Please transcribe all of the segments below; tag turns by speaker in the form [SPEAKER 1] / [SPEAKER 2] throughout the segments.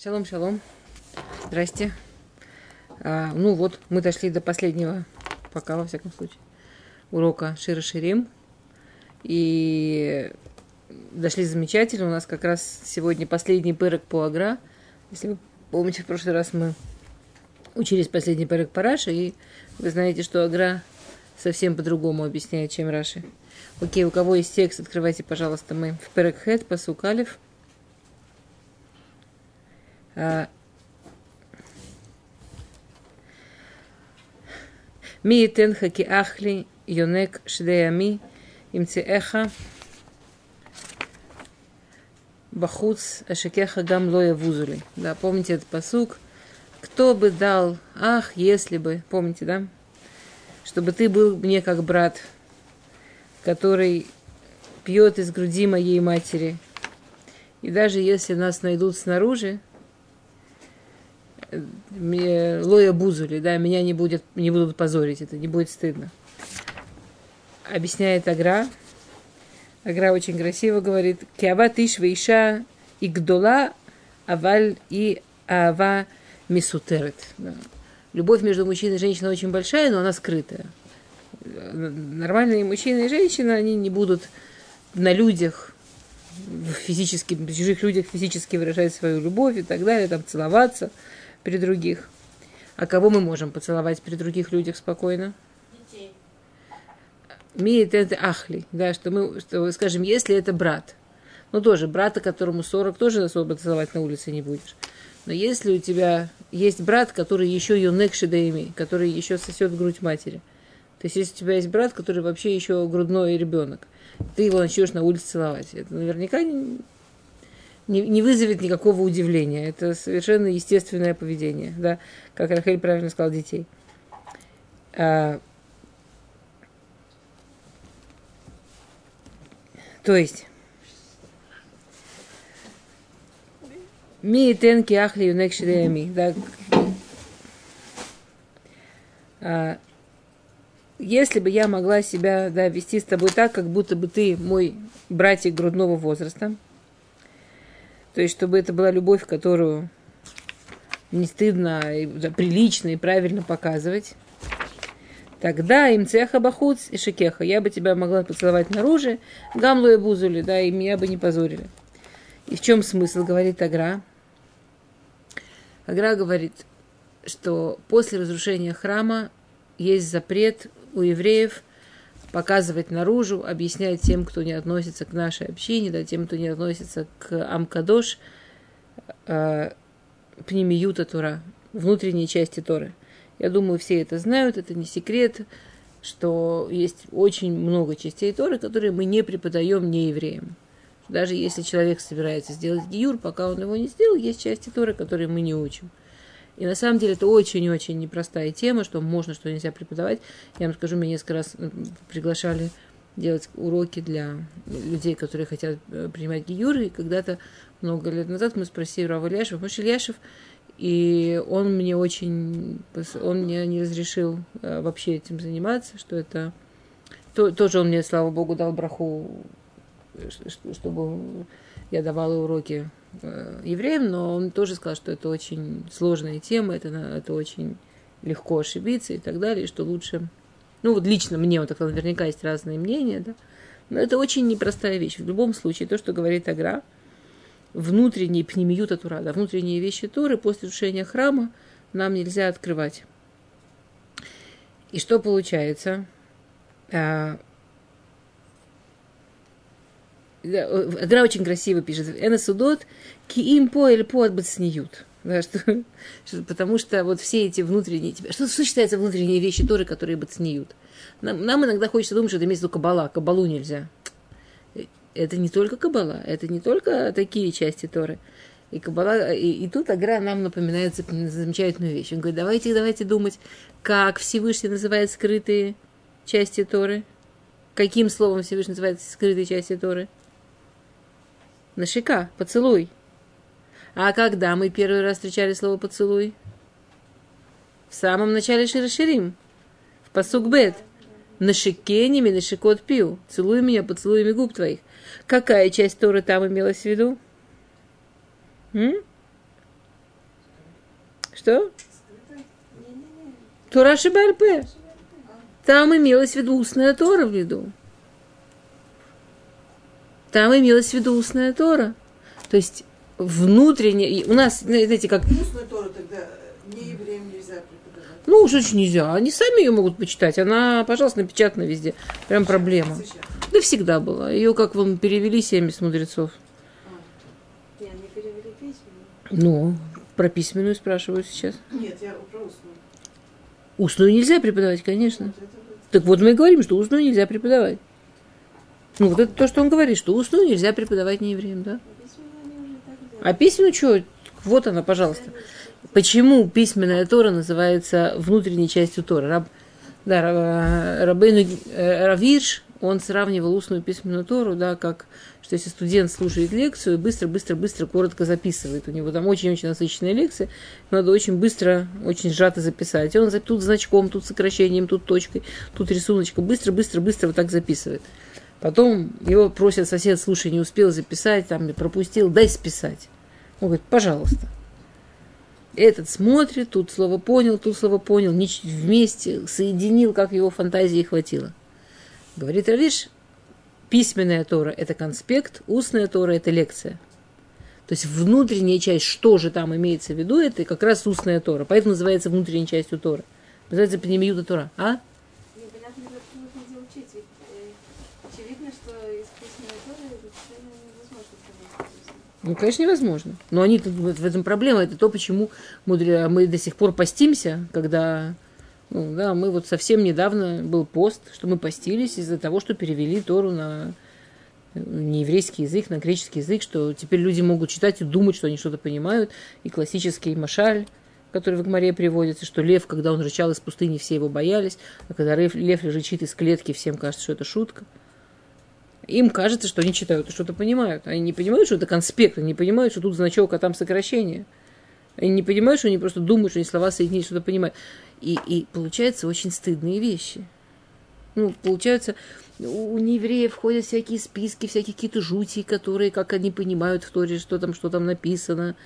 [SPEAKER 1] Шалом, шалом. Здрасте. А, ну вот, мы дошли до последнего, пока, во всяком случае, урока Шира Ширим. И дошли замечательно. У нас как раз сегодня последний пырок по Агра. Если вы помните, в прошлый раз мы учились последний пырок по Раши, и вы знаете, что Агра совсем по-другому объясняет, чем Раши. Окей, у кого есть текст, открывайте, пожалуйста, мы в Перек Хет, по Э, ми етен хаки ахли, юнек шдеями, имцеэха, бахуц, ашекеха гам лоя вузули. Да, помните этот посук? Кто бы дал, ах, если бы, помните, да? Чтобы ты был мне как брат, который пьет из груди моей матери. И даже если нас найдут снаружи, лоя бузули, да, меня не, будет, не будут позорить, это не будет стыдно. Объясняет Агра. Агра очень красиво говорит, киава тиш вейша и гдола аваль и ава мисутерет. Да. Любовь между мужчиной и женщиной очень большая, но она скрытая. Нормальные мужчина и женщина, они не будут на людях, физически, в чужих людях физически выражать свою любовь и так далее, там целоваться – при других. А кого мы можем поцеловать при других людях спокойно? Детей. Миет это ахли, да, что мы, что, скажем, если это брат, ну тоже брата, которому 40, тоже особо целовать на улице не будешь. Но если у тебя есть брат, который еще юнек шедейми, который еще сосет грудь матери, то есть если у тебя есть брат, который вообще еще грудной ребенок, ты его начнешь на улице целовать, это наверняка не, не, вызовет никакого удивления. Это совершенно естественное поведение, да, как Рахель правильно сказал, детей. А, то есть, ми тенки ахли юнек шидеями, да, а, если бы я могла себя да, вести с тобой так, как будто бы ты мой братик грудного возраста, то есть, чтобы это была любовь, которую не стыдно, и, прилично и правильно показывать. Тогда им цеха бахуц и шикеха. Я бы тебя могла поцеловать наружу, гамлу и бузули, да, и меня бы не позорили. И в чем смысл, говорит Агра? Агра говорит, что после разрушения храма есть запрет у евреев показывать наружу, объяснять тем, кто не относится к нашей общине, да, тем, кто не относится к Амкадош, э, пнемиюта Тура, внутренней части Торы. Я думаю, все это знают, это не секрет, что есть очень много частей Торы, которые мы не преподаем неевреям. Даже если человек собирается сделать гиюр, пока он его не сделал, есть части Торы, которые мы не учим. И на самом деле это очень-очень непростая тема, что можно, что нельзя преподавать. Я вам скажу, меня несколько раз приглашали делать уроки для людей, которые хотят э, принимать гиюры. И когда-то много лет назад мы спросили Рава Ильяшева, Мош Ильяшев, и он мне очень, он мне не разрешил э, вообще этим заниматься, что это, то, тоже он мне, слава богу, дал браху, э, чтобы я давала уроки э, евреям, но он тоже сказал, что это очень сложная тема, это, это очень легко ошибиться и так далее, что лучше... Ну, вот лично мне, вот так наверняка есть разные мнения, да, но это очень непростая вещь. В любом случае, то, что говорит Агра, внутренние пнемиюта Тура, да, внутренние вещи Торы после разрушения храма нам нельзя открывать. И что получается? А, Агра очень красиво пишет. Эна судот ки им по или по отбацниют. Да, что, что, потому что вот все эти внутренние... Что, что считается внутренние вещи Торы, которые бацниют? Нам, нам иногда хочется думать, что это имеется кабала. Кабалу нельзя. Это не только кабала, это не только такие части Торы. И, кабала, и, и тут Агра нам напоминает замечательную вещь. Он говорит, давайте, давайте думать, как Всевышний называет скрытые части Торы. Каким словом Всевышний называет скрытые части Торы? Нашика, поцелуй. А когда мы первый раз встречали слово поцелуй? В самом начале Широширим. В посук бет. Нашикениями нашикот пил. Целуй меня поцелуями губ твоих. Какая часть Торы там имелась в виду? М? Что? Тора Шибальпе. Там имелось в виду устная Тора в виду. Там имелось в виду устная Тора. То есть внутренне... У нас, знаете, как...
[SPEAKER 2] Устную Тору тогда не евреям нельзя преподавать.
[SPEAKER 1] Ну, уж очень нельзя. Они сами ее могут почитать. Она, пожалуйста, напечатана везде. Прям проблема.
[SPEAKER 2] Сейчас.
[SPEAKER 1] Да всегда была. Ее как вам перевели 70 мудрецов.
[SPEAKER 3] Не, они перевели письменно.
[SPEAKER 1] Ну, про письменную спрашиваю сейчас.
[SPEAKER 2] Нет, я про устную.
[SPEAKER 1] Устную нельзя преподавать, конечно.
[SPEAKER 2] Вот это.
[SPEAKER 1] Так вот мы и говорим, что устную нельзя преподавать. Ну, вот это то, что он говорит, что устную нельзя преподавать неевреям, да?
[SPEAKER 3] А
[SPEAKER 1] письменную что? Вот она, пожалуйста. Почему письменная Тора называется внутренней частью Торы? Раб, да, Ра- Рабейну э, Равирш, он сравнивал устную письменную Тору, да, как, что если студент слушает лекцию и быстро-быстро-быстро коротко записывает, у него там очень-очень насыщенная лекция, надо очень быстро, очень сжато записать. И он тут значком, тут сокращением, тут точкой, тут рисуночком, быстро-быстро-быстро вот так записывает. Потом его просят сосед, слушай, не успел записать, там, пропустил, дай списать. Он говорит, пожалуйста. Этот смотрит, тут слово понял, тут слово понял, вместе соединил, как его фантазии хватило. Говорит Равиш, письменная Тора – это конспект, устная Тора – это лекция. То есть внутренняя часть, что же там имеется в виду, это как раз устная Тора. Поэтому называется внутренней частью Тора. Называется Пнемиюта Тора. А?
[SPEAKER 3] Непонятно, как нужно где учить. Ведь, э, очевидно, что из письменной Торы это совершенно невозможно понять.
[SPEAKER 1] Ну, конечно, невозможно. Но они тут в этом проблема. Это то, почему мудре- мы до сих пор постимся, когда ну, да, мы вот совсем недавно был пост, что мы постились из-за того, что перевели Тору на нееврейский язык, на греческий язык, что теперь люди могут читать и думать, что они что-то понимают. И классический машаль, который в Гмаре приводится, что лев, когда он рычал из пустыни, все его боялись, а когда лев, лев рычит из клетки, всем кажется, что это шутка. Им кажется, что они читают и что-то понимают. Они не понимают, что это конспект, они не понимают, что тут значок, а там сокращение. Они не понимают, что они просто думают, что они слова соединили, что-то понимают. И, и получаются очень стыдные вещи. Ну, получаются, у неевреев ходят всякие списки, всякие какие-то жути, которые, как они понимают в Торе, что там, что там написано.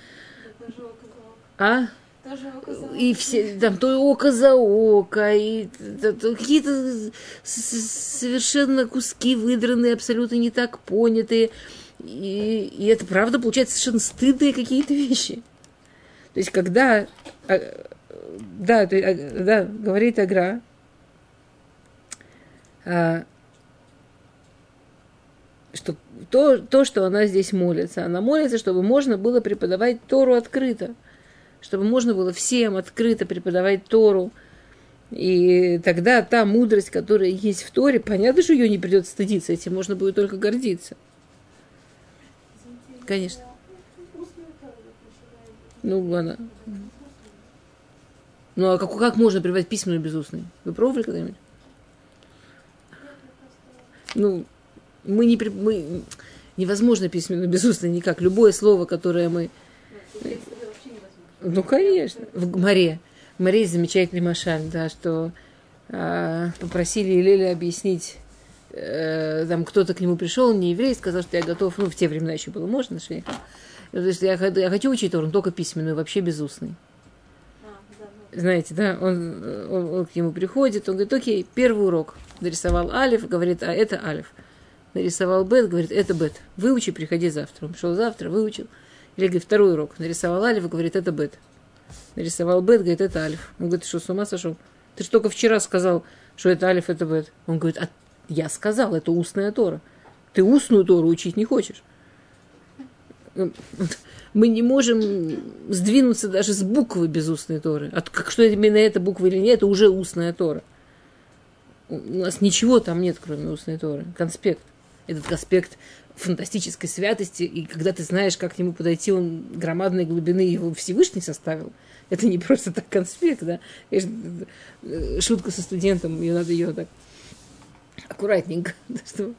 [SPEAKER 1] А? И все, там, то око за око, и какие-то совершенно куски выдранные, абсолютно не так понятые. И, и это правда получается совершенно стыдные какие-то вещи. То есть, когда, а, да, то- а, да, говорит Агра, а, что то, то, что она здесь молится, она молится, чтобы можно было преподавать Тору открыто чтобы можно было всем открыто преподавать Тору. И тогда та мудрость, которая есть в Торе, понятно, что ее не придется стыдиться, этим можно будет только гордиться. Конечно. Ну, она. Ну, а как, как можно преподавать письменную без устной? Вы пробовали когда-нибудь? Ну, мы не... Мы, невозможно письменную без устной никак. Любое слово, которое мы...
[SPEAKER 3] Текст это вообще невозможно.
[SPEAKER 1] Ну, конечно. В Гмаре. В Гмаре есть замечательный машаль, да, что а, попросили Илеля объяснить, э, там кто-то к нему пришел, не еврей, сказал, что я готов, ну, в те времена еще было можно, что я, я, я хочу учить Тору, только письменную, вообще без устной.
[SPEAKER 3] А.
[SPEAKER 1] Знаете, да, он, он, он к нему приходит, он говорит, окей, первый урок. Нарисовал Алиф, говорит, а это Алиф. Нарисовал Бет, говорит, это Бет. Выучи, приходи завтра. Он пришел завтра, выучил. Или, говорит, второй урок. Нарисовал Алиф, говорит, это Бет. Нарисовал Бет, говорит, это Алиф. Он говорит, ты что, с ума сошел? Ты же только вчера сказал, что это Алиф, это Бет. Он говорит, а я сказал, это устная Тора. Ты устную Тору учить не хочешь. Мы не можем сдвинуться даже с буквы без устной Торы. А как, что именно эта буква или нет, это уже устная Тора. У нас ничего там нет, кроме устной Торы. Конспект. Этот конспект фантастической святости, и когда ты знаешь, как к нему подойти, он громадной глубины его Всевышний составил. Это не просто так конспект, да. Шутка со студентом, ее надо ее так аккуратненько. да, что-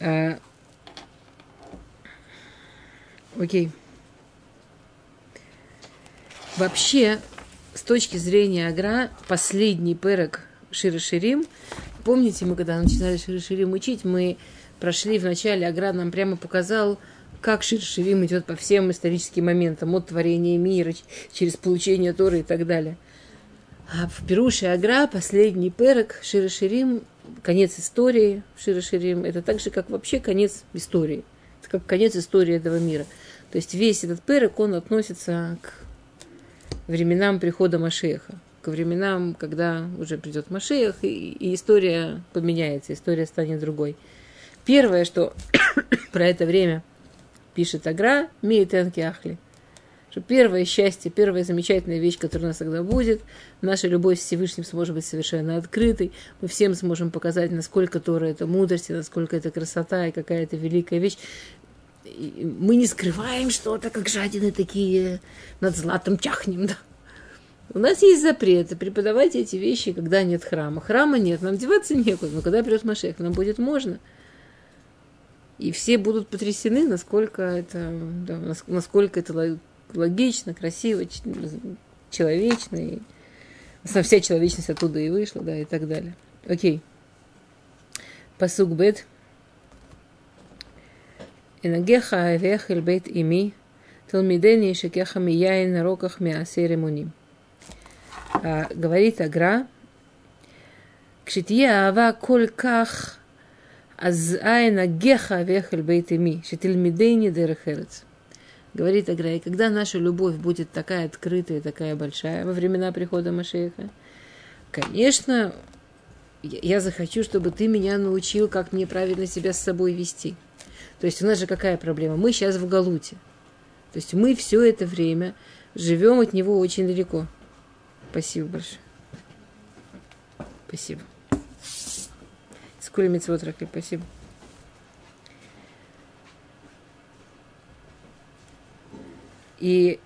[SPEAKER 1] А, Окей. Вообще, с точки зрения Агра, последний перек Шира Ширим, помните, мы когда начинали Шира Ширим учить, мы прошли в начале, Агра нам прямо показал как Шир Шивим идет по всем историческим моментам, от творения мира, через получение Торы и так далее. А в Перуше Агра, последний перек, Шира Ширим, конец истории Шира Ширим, это так же, как вообще конец истории. Это как конец истории этого мира. То есть весь этот перек, он относится к временам прихода Машеха, к временам, когда уже придет Машех, и, и история поменяется, история станет другой. Первое, что про это время пишет Агра, Миетенки Ахли, что первое счастье, первая замечательная вещь, которая у нас тогда будет, наша любовь с Всевышним сможет быть совершенно открытой, мы всем сможем показать, насколько Тора это мудрость, и насколько это красота, и какая это великая вещь. И мы не скрываем что-то, как жадины такие, над златом чахнем, да. У нас есть запреты преподавать эти вещи, когда нет храма. Храма нет, нам деваться некуда, но когда придет Машех, нам будет можно. И все будут потрясены, насколько это, да, нас- насколько это ло- логично, красиво, человечно. И вся человечность оттуда и вышла, да, и так далее. Окей. Пасук бет. Энагеха авех эль бейт ими, талмидени шекеха на роках миасер эмуним. А, Говорит Агра, כשתהיה אהבה כל כך, אז אין הגחה ואיך אל בית אמי, שתלמידני דרך ארץ. Говорит Агра, и когда наша любовь будет такая открытая, такая большая во времена прихода Машеха, конечно, я я захочу, чтобы ты меня научил, как мне правильно себя с собой вести. То есть у нас же какая проблема? Мы сейчас в Галуте. То есть мы все это время живем от него очень далеко. Спасибо большое. Спасибо. Сколько митцвот спасибо. И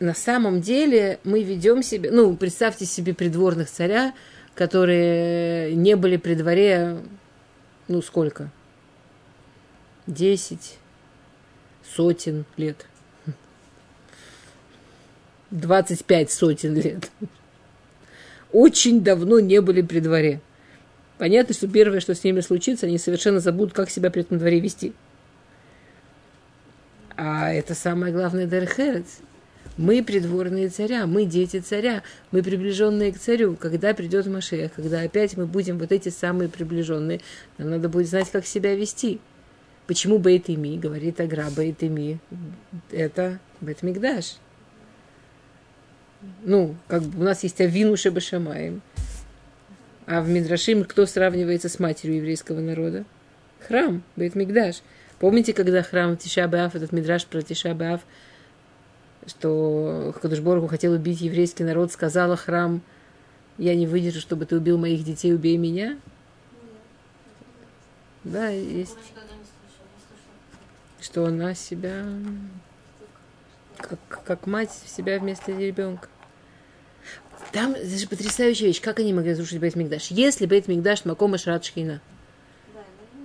[SPEAKER 1] на самом деле мы ведем себя, ну, представьте себе придворных царя, которые не были при дворе, ну, сколько? Десять, сотен лет. Двадцать пять сотен лет. Очень давно не были при дворе. Понятно, что первое, что с ними случится, они совершенно забудут, как себя при этом дворе вести. А это самое главное Дерхерец. Мы придворные царя, мы дети царя, мы приближенные к царю. Когда придет Машех, когда опять мы будем вот эти самые приближенные, нам надо будет знать, как себя вести. Почему Бейт Ими, говорит Агра, Бейт Ими, это Бейт Мигдаш. Ну, как бы у нас есть Авину Шебашамаем, а в Мидрашим кто сравнивается с матерью еврейского народа? Храм, Бейт Мигдаш. Помните, когда храм Тишабаав, этот Мидраш про Тишабаав, что Кадушборгу хотел убить еврейский народ, сказала храм, я не выдержу, чтобы ты убил моих детей, убей меня? Да, есть, что она себя, как, как мать, себя вместо ребенка. Там, это же потрясающая вещь, как они могли разрушить Бейт Мигдаш? Если Бейт Мигдаш Макома Шрат Шхина,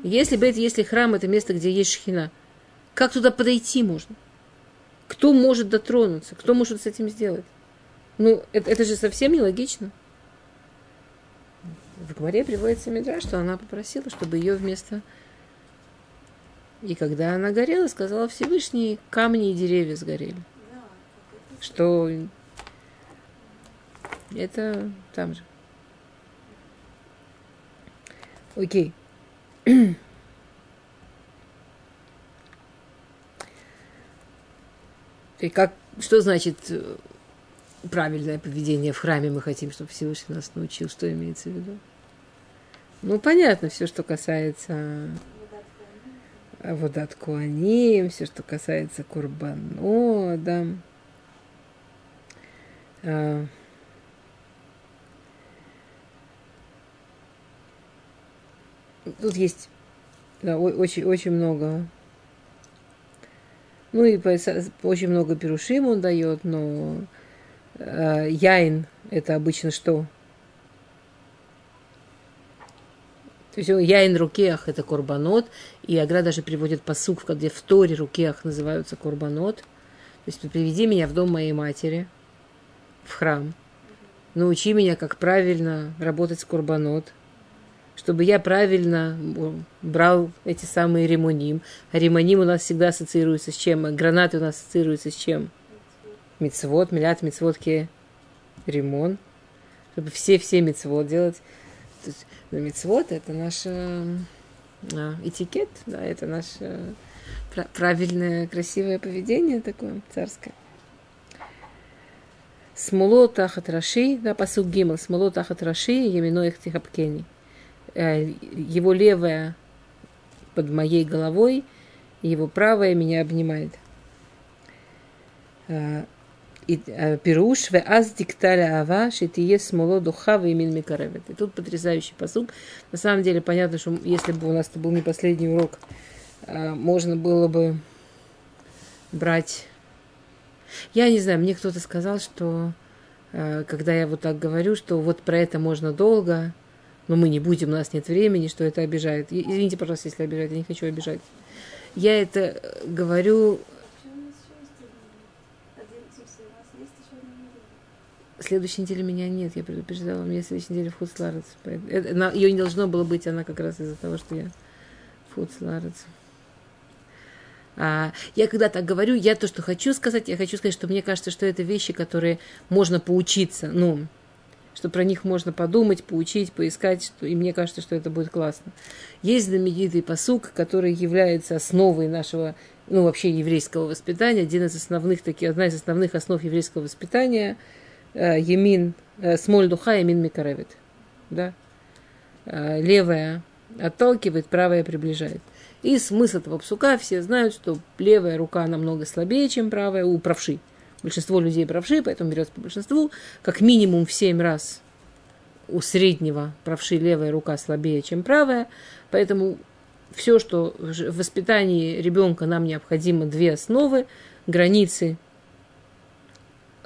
[SPEAKER 1] если, бейт, если храм это место, где есть шхина, как туда подойти можно? Кто может дотронуться? Кто может с этим сделать? Ну, это, это же совсем нелогично. В Гмаре приводится Мидра, что она попросила, чтобы ее вместо... И когда она горела, сказала Всевышний, камни и деревья сгорели. Что это там же. Окей. И как, что значит э, правильное поведение в храме мы хотим, чтобы Всевышний нас научил, что имеется в виду? Ну, понятно, все, что касается вот от все, что касается Курбано, да. Тут есть да, очень, очень много. Ну и очень много перушим он дает, но э, яин это обычно что? То есть яин рукеах это корбанот, и Агра даже приводит посук, где в Торе рукеах называются корбанот. То есть приведи меня в дом моей матери, в храм, научи меня, как правильно работать с корбанот, чтобы я правильно брал эти самые ремоним. А ремоним у нас всегда ассоциируется с чем? А гранаты у нас ассоциируются с чем? Мицвод, миллиард мицводки ремон. Чтобы все-все мицвод делать. То есть, ну, мицвод это наш э, а, этикет, да, это наше э, пра- правильное, красивое поведение такое царское. Смоло тахат раши, да, посук гимл, смоло тахат раши, емино их тихапкени. Э, Его левая под моей головой, и его правая меня обнимает. Э, э, пируш ве аз дикталя ава шитие смоло духа в имин микаревет. И тут потрясающий посук. На самом деле понятно, что если бы у нас это был не последний урок, можно было бы брать я не знаю, мне кто-то сказал, что когда я вот так говорю, что вот про это можно долго, но мы не будем, у нас нет времени, что это обижает. Извините, пожалуйста, если обижает, я не хочу обижать. Я это э, говорю, следующей недели меня нет, я предупреждала, у меня следующей неделе в Фудсларец. Ее не должно было быть, она как раз из-за того, что я в Фудсларец. А, я когда так говорю, я то, что хочу сказать, я хочу сказать, что мне кажется, что это вещи, которые можно поучиться, ну, что про них можно подумать, поучить, поискать, что, и мне кажется, что это будет классно. Есть знаменитый посук, который является основой нашего, ну, вообще еврейского воспитания, один из основных таких, одна из основных основ еврейского воспитания, э, Емин, э, смоль духа, Емин микаревит, да, Э, левая отталкивает, правая приближает. И смысл этого псука все знают, что левая рука намного слабее, чем правая у правши. Большинство людей правши, поэтому берется по большинству. Как минимум в 7 раз у среднего правши левая рука слабее, чем правая. Поэтому все, что в воспитании ребенка нам необходимо две основы. Границы,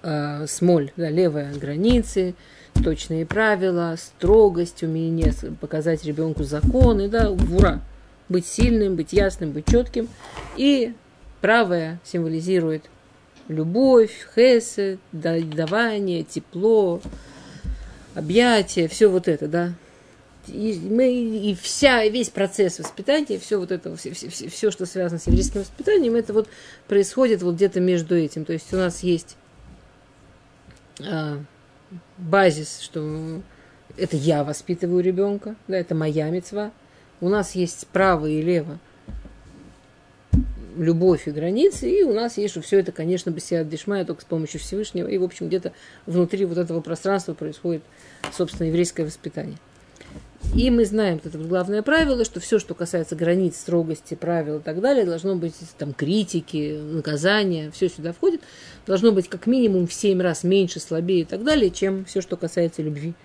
[SPEAKER 1] э, смоль, да, левая границы, точные правила, строгость, умение показать ребенку законы, да, ура, быть сильным, быть ясным, быть четким. И правая символизирует любовь, хесед, да- давание, тепло, объятие, все вот это, да. И, мы, и вся, весь процесс воспитания, все вот это, все, все, все, все, что связано с еврейским воспитанием, это вот происходит вот где-то между этим. То есть у нас есть а, базис, что это я воспитываю ребенка, да, это моя мецва. У нас есть справа и лево любовь и границы, и у нас есть, что все это, конечно, беседа дешмая, только с помощью Всевышнего, и, в общем, где-то внутри вот этого пространства происходит, собственно, еврейское воспитание. И мы знаем, это главное правило, что все, что касается границ, строгости, правил и так далее, должно быть там критики, наказания, все сюда входит, должно быть как минимум в 7 раз меньше, слабее и так далее, чем все, что касается любви.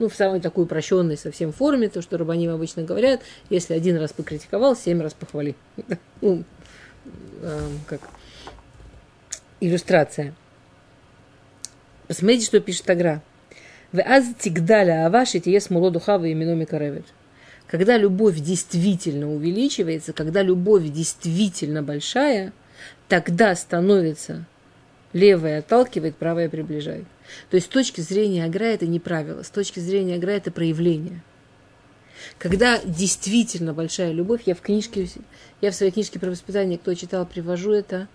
[SPEAKER 1] Ну, в самой такой упрощенной совсем форме, то, что рабаним обычно говорят, если один раз покритиковал, семь раз похвали. Ну, эм, как иллюстрация. Посмотрите, что пишет Агра. В аз тигдаля аваши тие смоло духава и именами каревит. Когда любовь действительно увеличивается, когда любовь действительно большая, тогда становится левая отталкивает, правая приближает. То есть с точки зрения Агра это не правило, с точки зрения Агра это проявление. Когда действительно большая любовь, я в книжке, я в своей книжке про воспитание, кто читал, привожу это,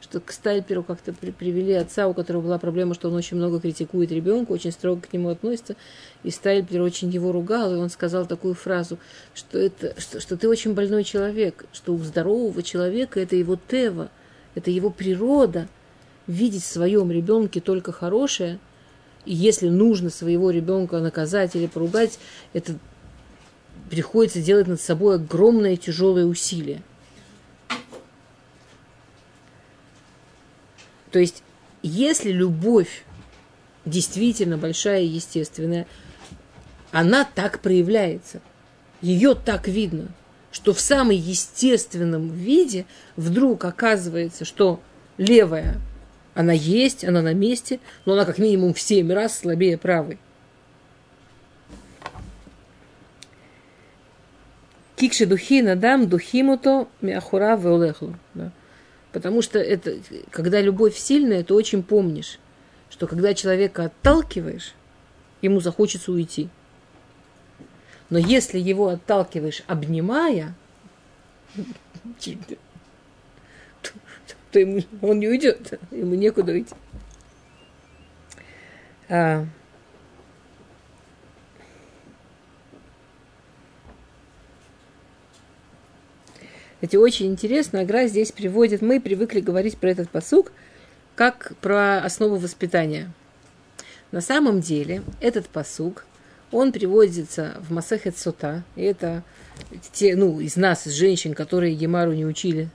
[SPEAKER 1] что к Стальперу как-то при- привели отца, у которого была проблема, что он очень много критикует ребенка, очень строго к нему относится, и Стальпер очень его ругал, и он сказал такую фразу, что, это, что, что ты очень больной человек, что у здорового человека это его тева, это его природа, видеть в своем ребенке только хорошее, и если нужно своего ребенка наказать или поругать, это приходится делать над собой огромное тяжелое усилие. То есть, если любовь действительно большая и естественная, она так проявляется. Ее так видно, что в самом естественном виде вдруг оказывается, что левая, она есть, она на месте, но она как минимум в 7 раз слабее правой. Кикши духи надам духимуто мяхура веолехлу. Да. Потому что это, когда любовь сильная, ты очень помнишь, что когда человека отталкиваешь, ему захочется уйти. Но если его отталкиваешь, обнимая, то, то ему, он не уйдет, ему некуда уйти. А, Кстати, очень интересно, Агра здесь приводит, мы привыкли говорить про этот посук, как про основу воспитания. На самом деле, этот посук, он приводится в Масахет Сота, и это те, ну, из нас, из женщин, которые Емару не учили,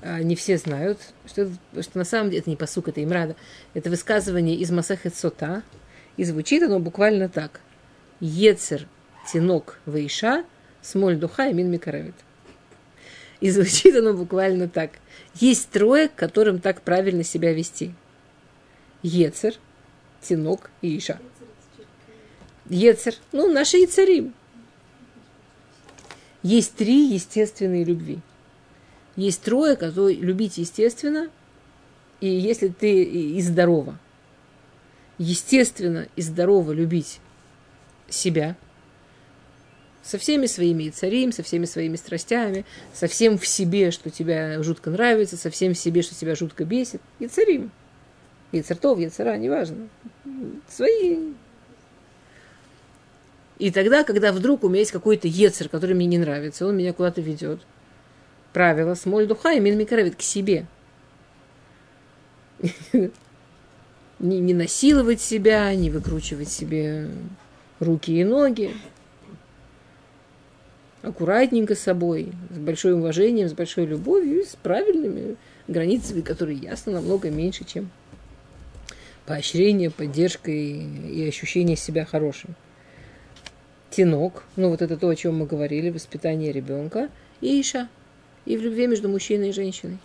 [SPEAKER 1] а, не все знают, что, что на самом деле это не посук, это имрада, это высказывание из Масахет Сота, и звучит оно буквально так. Ецер тинок вейша, смоль духа и мин микаравит. И звучит оно буквально так. Есть трое, которым так правильно себя вести. Ецер, Тинок и Иша. Ецер, ну, наши Ецарим. Есть три естественные любви. Есть трое, которые любить естественно, и если ты и здорово. Естественно и здорово любить себя – со всеми своими царим, со всеми своими страстями, со всем в себе, что тебя жутко нравится, со всем в себе, что тебя жутко бесит. И царим. И цартов, и цара, неважно. Свои. И тогда, когда вдруг у меня есть какой-то ецер, который мне не нравится, он меня куда-то ведет. Правило, смоль духа и мин микровит к себе. не, не насиловать себя, не выкручивать себе руки и ноги аккуратненько с собой, с большим уважением, с большой любовью с правильными границами, которые ясно намного меньше, чем поощрение, поддержка и, и ощущение себя хорошим. Тинок, ну вот это то, о чем мы говорили, воспитание ребенка, и Иша, и в любви между мужчиной и женщиной.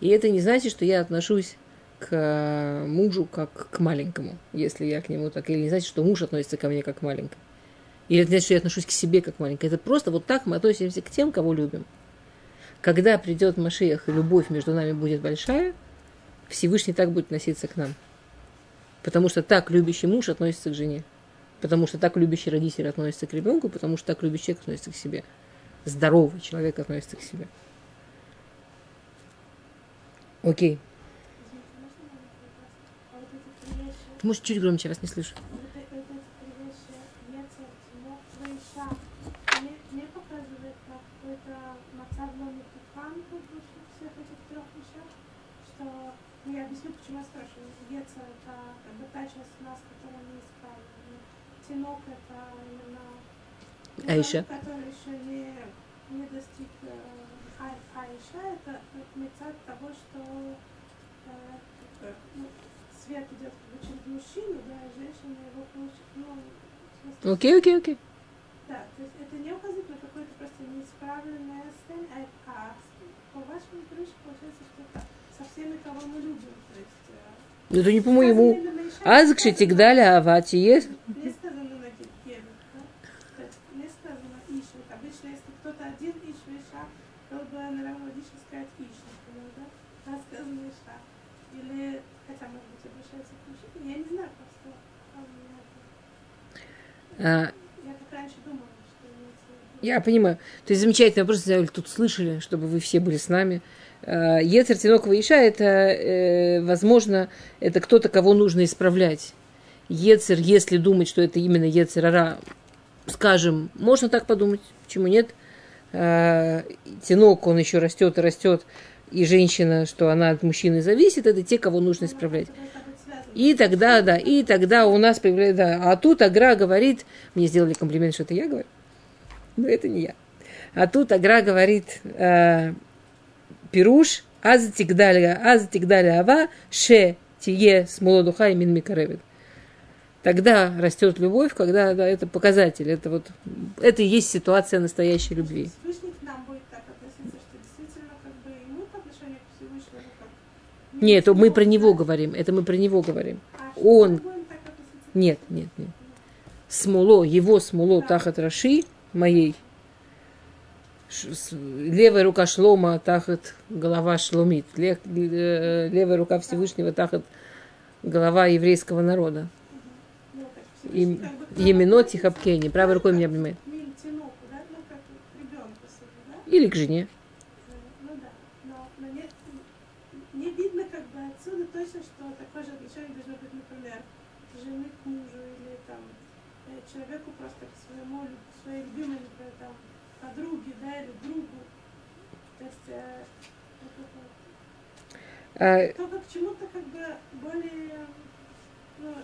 [SPEAKER 1] И это не значит, что я отношусь к мужу как к маленькому, если я к нему так, или не значит, что муж относится ко мне как к маленькому. Или это значит, что я отношусь к себе как маленькая. Это просто вот так мы относимся к тем, кого любим. Когда придет Машиях и любовь между нами будет большая, Всевышний так будет относиться к нам. Потому что так любящий муж относится к жене. Потому что так любящий родитель относится к ребенку, потому что так любящий человек относится к себе. Здоровый человек относится к себе. Окей. Ты можешь чуть громче, я вас не слышу.
[SPEAKER 3] Почему я спрашиваю. Ецер – это как бы та часть нас, которая не исправлена. Тинок – это именно
[SPEAKER 1] Аиша.
[SPEAKER 3] который еще не, не достиг э, а, Аиша. Это мецад того, что э, ну, свет идет как бы через мужчину, да, и женщина его получит. Ну,
[SPEAKER 1] окей, окей, окей.
[SPEAKER 3] Да, то есть это не указывает на какое-то просто неисправленное состояние, а, а по вашему крыше получается, что это со всеми, кого мы любим. То есть,
[SPEAKER 1] это не по-моему. Азкши тигдаля?
[SPEAKER 3] То есть? А Я
[SPEAKER 1] понимаю. То есть замечательно, просто взяли, тут слышали, чтобы вы все были с нами. Э, Ецер Тинок Иша это, э, возможно, это кто-то, кого нужно исправлять. Ецер, если думать, что это именно Ецер Ара, скажем, можно так подумать, почему нет? Э, Тинок, он еще растет и растет, и женщина, что она от мужчины зависит, это те, кого нужно исправлять. И тогда, да, и тогда у нас появляется, да. А тут Агра говорит, мне сделали комплимент, что это я говорю, но это не я. А тут Агра говорит, э, пируш, аз тигдаля, аз тигдаля ава, ше тие с молодуха и мин микаревит. Тогда растет любовь, когда да, это показатель, это вот, это и есть ситуация настоящей любви. Нет, мы про него говорим, это мы про него говорим.
[SPEAKER 3] А
[SPEAKER 1] он- Нет, нет, нет. Смоло, его смоло
[SPEAKER 3] Да.
[SPEAKER 1] тахат раши моей. Левая рука шлома тахат голова шломит. Э, Левая рука Всевышнего тахат голова еврейского народа. И Емино Тихапкени. Правой рукой меня обнимает.
[SPEAKER 3] Ну?
[SPEAKER 1] Или к жене.
[SPEAKER 3] Э, Ну да, но, но не, не видно как бы отсюда точно, что такое же отношение должно быть, например, жены к мужу или там э, человеку просто к своему, лю- своей любимой, например, там, подруге, да, или другу. То есть э,
[SPEAKER 1] А,
[SPEAKER 3] только к чему-то как бы более, ну,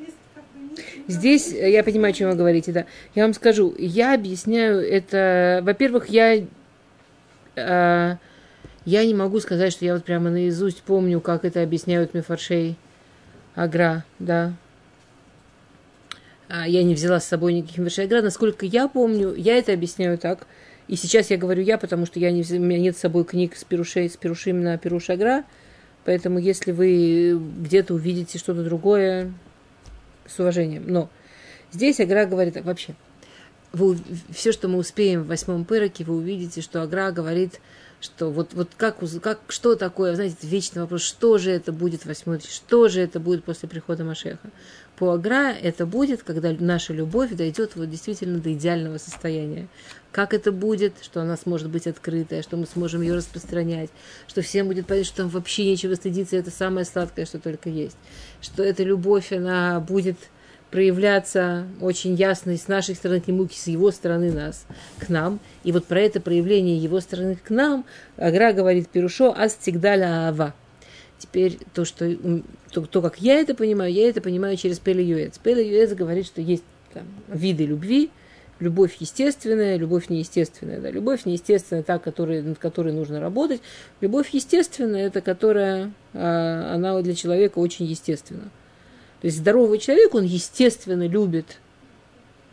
[SPEAKER 3] есть как бы не- не-
[SPEAKER 1] Здесь я понимаю, о чем вы говорите, да. Я вам скажу, я объясняю это. Во-первых, я э, я не могу сказать, что я вот прямо наизусть помню, как это объясняют Мефаршей Агра, да. А, Я не взяла с собой никаких Мефаршей Агра. Насколько я помню, я это объясняю так. И сейчас я говорю я, потому что я не, у меня нет с собой книг с Перушей, с Перушим на Перуш Агра. Поэтому если вы где-то увидите что-то другое, с уважением. Но здесь Агра говорит так вообще. Вы, все, что мы успеем в восьмом пыроке, вы увидите, что Агра говорит, что вот, вот как, как, что такое, знаете, вечный вопрос, что же это будет восьмой, что же это будет после прихода Машеха. По Агра это будет, когда наша любовь дойдет вот действительно до идеального состояния. Как это будет, что она сможет быть открытая, что мы сможем ее распространять, что всем будет понятно, что там вообще нечего стыдиться, это самое сладкое, что только есть. Что эта любовь, она будет проявляться очень ясно с нашей стороны к нему, и с его стороны нас, к нам. И вот про это проявление его стороны к нам Агра говорит Перушо «Астигдаля Ава». Теперь то, что, то, то, как я это понимаю, я это понимаю через Пеле Юэц. Пеле Юэц говорит, что есть там, виды любви, любовь естественная, любовь неестественная. Да? Любовь неестественная, та, которой, над которой нужно работать. Любовь естественная, это которая, а, она для человека очень естественна. То есть здоровый человек, он естественно любит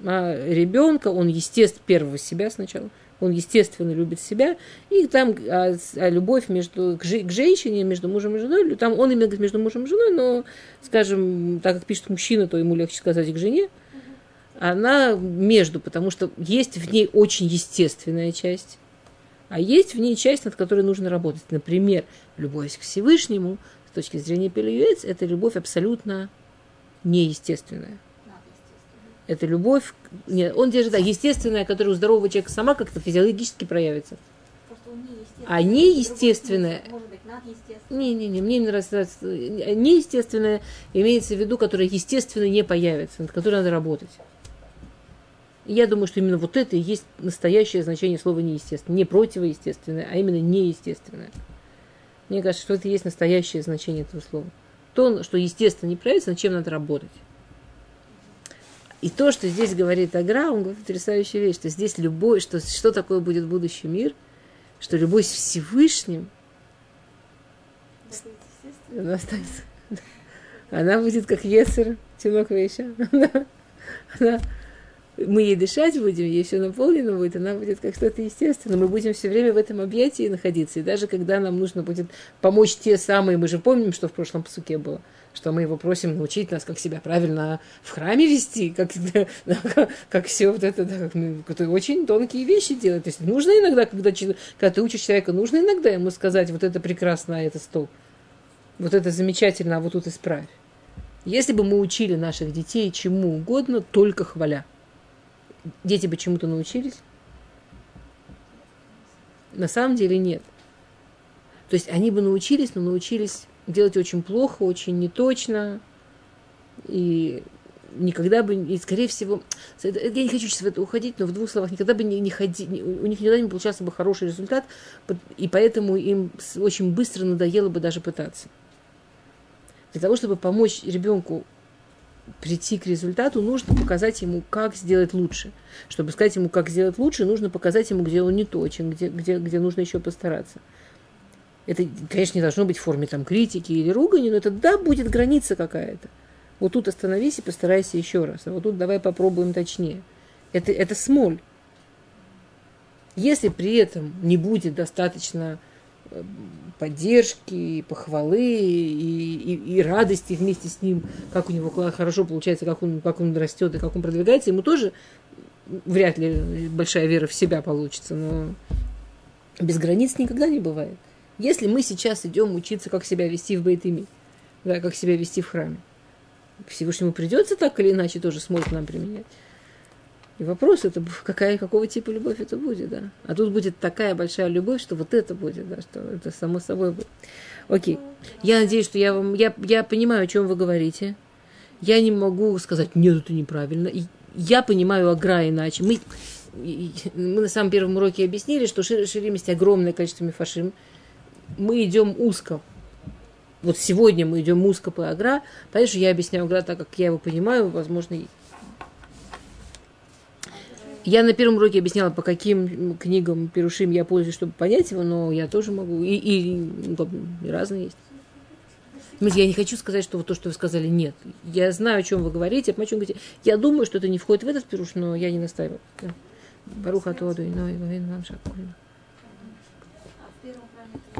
[SPEAKER 1] а ребенка, он естественно, первого себя сначала, он естественно любит себя, и там а, а любовь между, к, жи- к женщине, между мужем и женой, там он именно между мужем и женой, но, скажем, так как пишет мужчина, то ему легче сказать к жене, она между, потому что есть в ней очень естественная часть, а есть в ней часть, над которой нужно работать. Например, любовь к Всевышнему, с точки зрения Пелеюэц, это любовь абсолютно неестественная. Это любовь, нет, он держит, да, естественная, которая у здорового человека сама как-то физиологически проявится. А неестественное-. Не-не-не, мне не нравится. э, Неестественное имеется в виду, которое естественно не появится, над которой надо работать. И я думаю, что именно вот это и есть настоящее значение слова неестественное. Не противоестественное, а именно неестественное. Мне кажется, что это и есть настоящее значение этого слова. То, что естественно не проявится, над чем надо работать. И то, что здесь говорит Агра, он говорит потрясающую вещь, что здесь любовь, что, что такое будет будущий мир, что любовь с Всевышним, она останется. Она будет как Есер, тинок веща. Она, она- мы ей дышать будем, ей все наполнено будет, она будет как что-то естественное. Мы будем все время в этом объятии находиться. И даже когда нам нужно будет помочь те самые, мы же помним, что в прошлом псуке было, что мы его просим научить нас, как себя правильно в храме вести, как, как, как все вот это, да, как, очень тонкие вещи делать. То есть нужно иногда, когда, когда ты учишь человека, нужно иногда ему сказать, вот это прекрасно, а это стол. Вот это замечательно, а вот тут исправь. Если бы мы учили наших детей чему угодно, только хваля. Дети бы чему-то научились? На самом деле нет. То есть они бы научились, но научились делать очень плохо, очень неточно. И никогда бы, и скорее всего, я не хочу сейчас в это уходить, но в двух словах, никогда бы не, не ходи, у них никогда не получался бы хороший результат, и поэтому им очень быстро надоело бы даже пытаться. Для того, чтобы помочь ребенку прийти к результату, нужно показать ему, как сделать лучше. Чтобы сказать ему, как сделать лучше, нужно показать ему, где он не точен, где, где, где нужно еще постараться. Это, конечно, не должно быть в форме там, критики или ругани, но это да, будет граница какая-то. Вот тут остановись и постарайся еще раз. А вот тут давай попробуем точнее. Это, это смоль. Если при этом не будет достаточно поддержки, похвалы и, и, и радости вместе с ним, как у него хорошо получается, как он, как он растет и как он продвигается, ему тоже вряд ли большая вера в себя получится, но без границ никогда не бывает. Если мы сейчас идем учиться, как себя вести в Бейтыми, да, как себя вести в храме, Всевышнему придется так или иначе тоже смог нам применять. И вопрос, это какая, какого типа любовь это будет, да. А тут будет такая большая любовь, что вот это будет, да, что это само собой будет. Окей. Я надеюсь, что я вам, я, я понимаю, о чем вы говорите. Я не могу сказать, нет, это неправильно. И я понимаю Агра иначе. Мы, мы на самом первом уроке объяснили, что шир, ширим огромное количество мифашим. Мы идем узко. Вот сегодня мы идем узко по Агра. Понятно, что я объясняю Агра так, как я его понимаю. Возможно, я на первом уроке объясняла, по каким книгам Перушим я пользуюсь, чтобы понять его, но я тоже могу. И, и, ну, и разные есть. Я не хочу сказать, что вот то, что вы сказали, нет. Я знаю, о чем вы говорите, о чем говорите. Я думаю, что это не входит в этот пируш, но я не настаиваю. Баруха Тоду и Ной.
[SPEAKER 4] А первом плане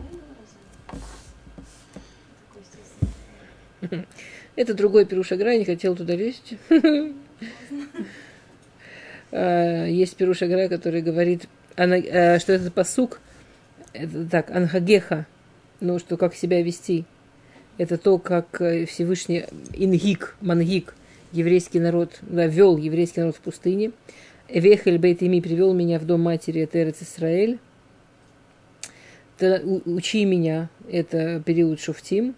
[SPEAKER 4] это
[SPEAKER 1] другой пируш Агра, я не хотел туда лезть. А, Есть пируш Агра, который говорит, ана- э, что этот посук, это так, анхагеха, ну, что как себя вести. Это то, как э, Всевышний ингик, мангик, еврейский народ, да, вел еврейский народ в пустыне. Эвехель бейт ими привел меня в дом матери, это Эрец Исраэль. Учи меня, это период Шуфтим.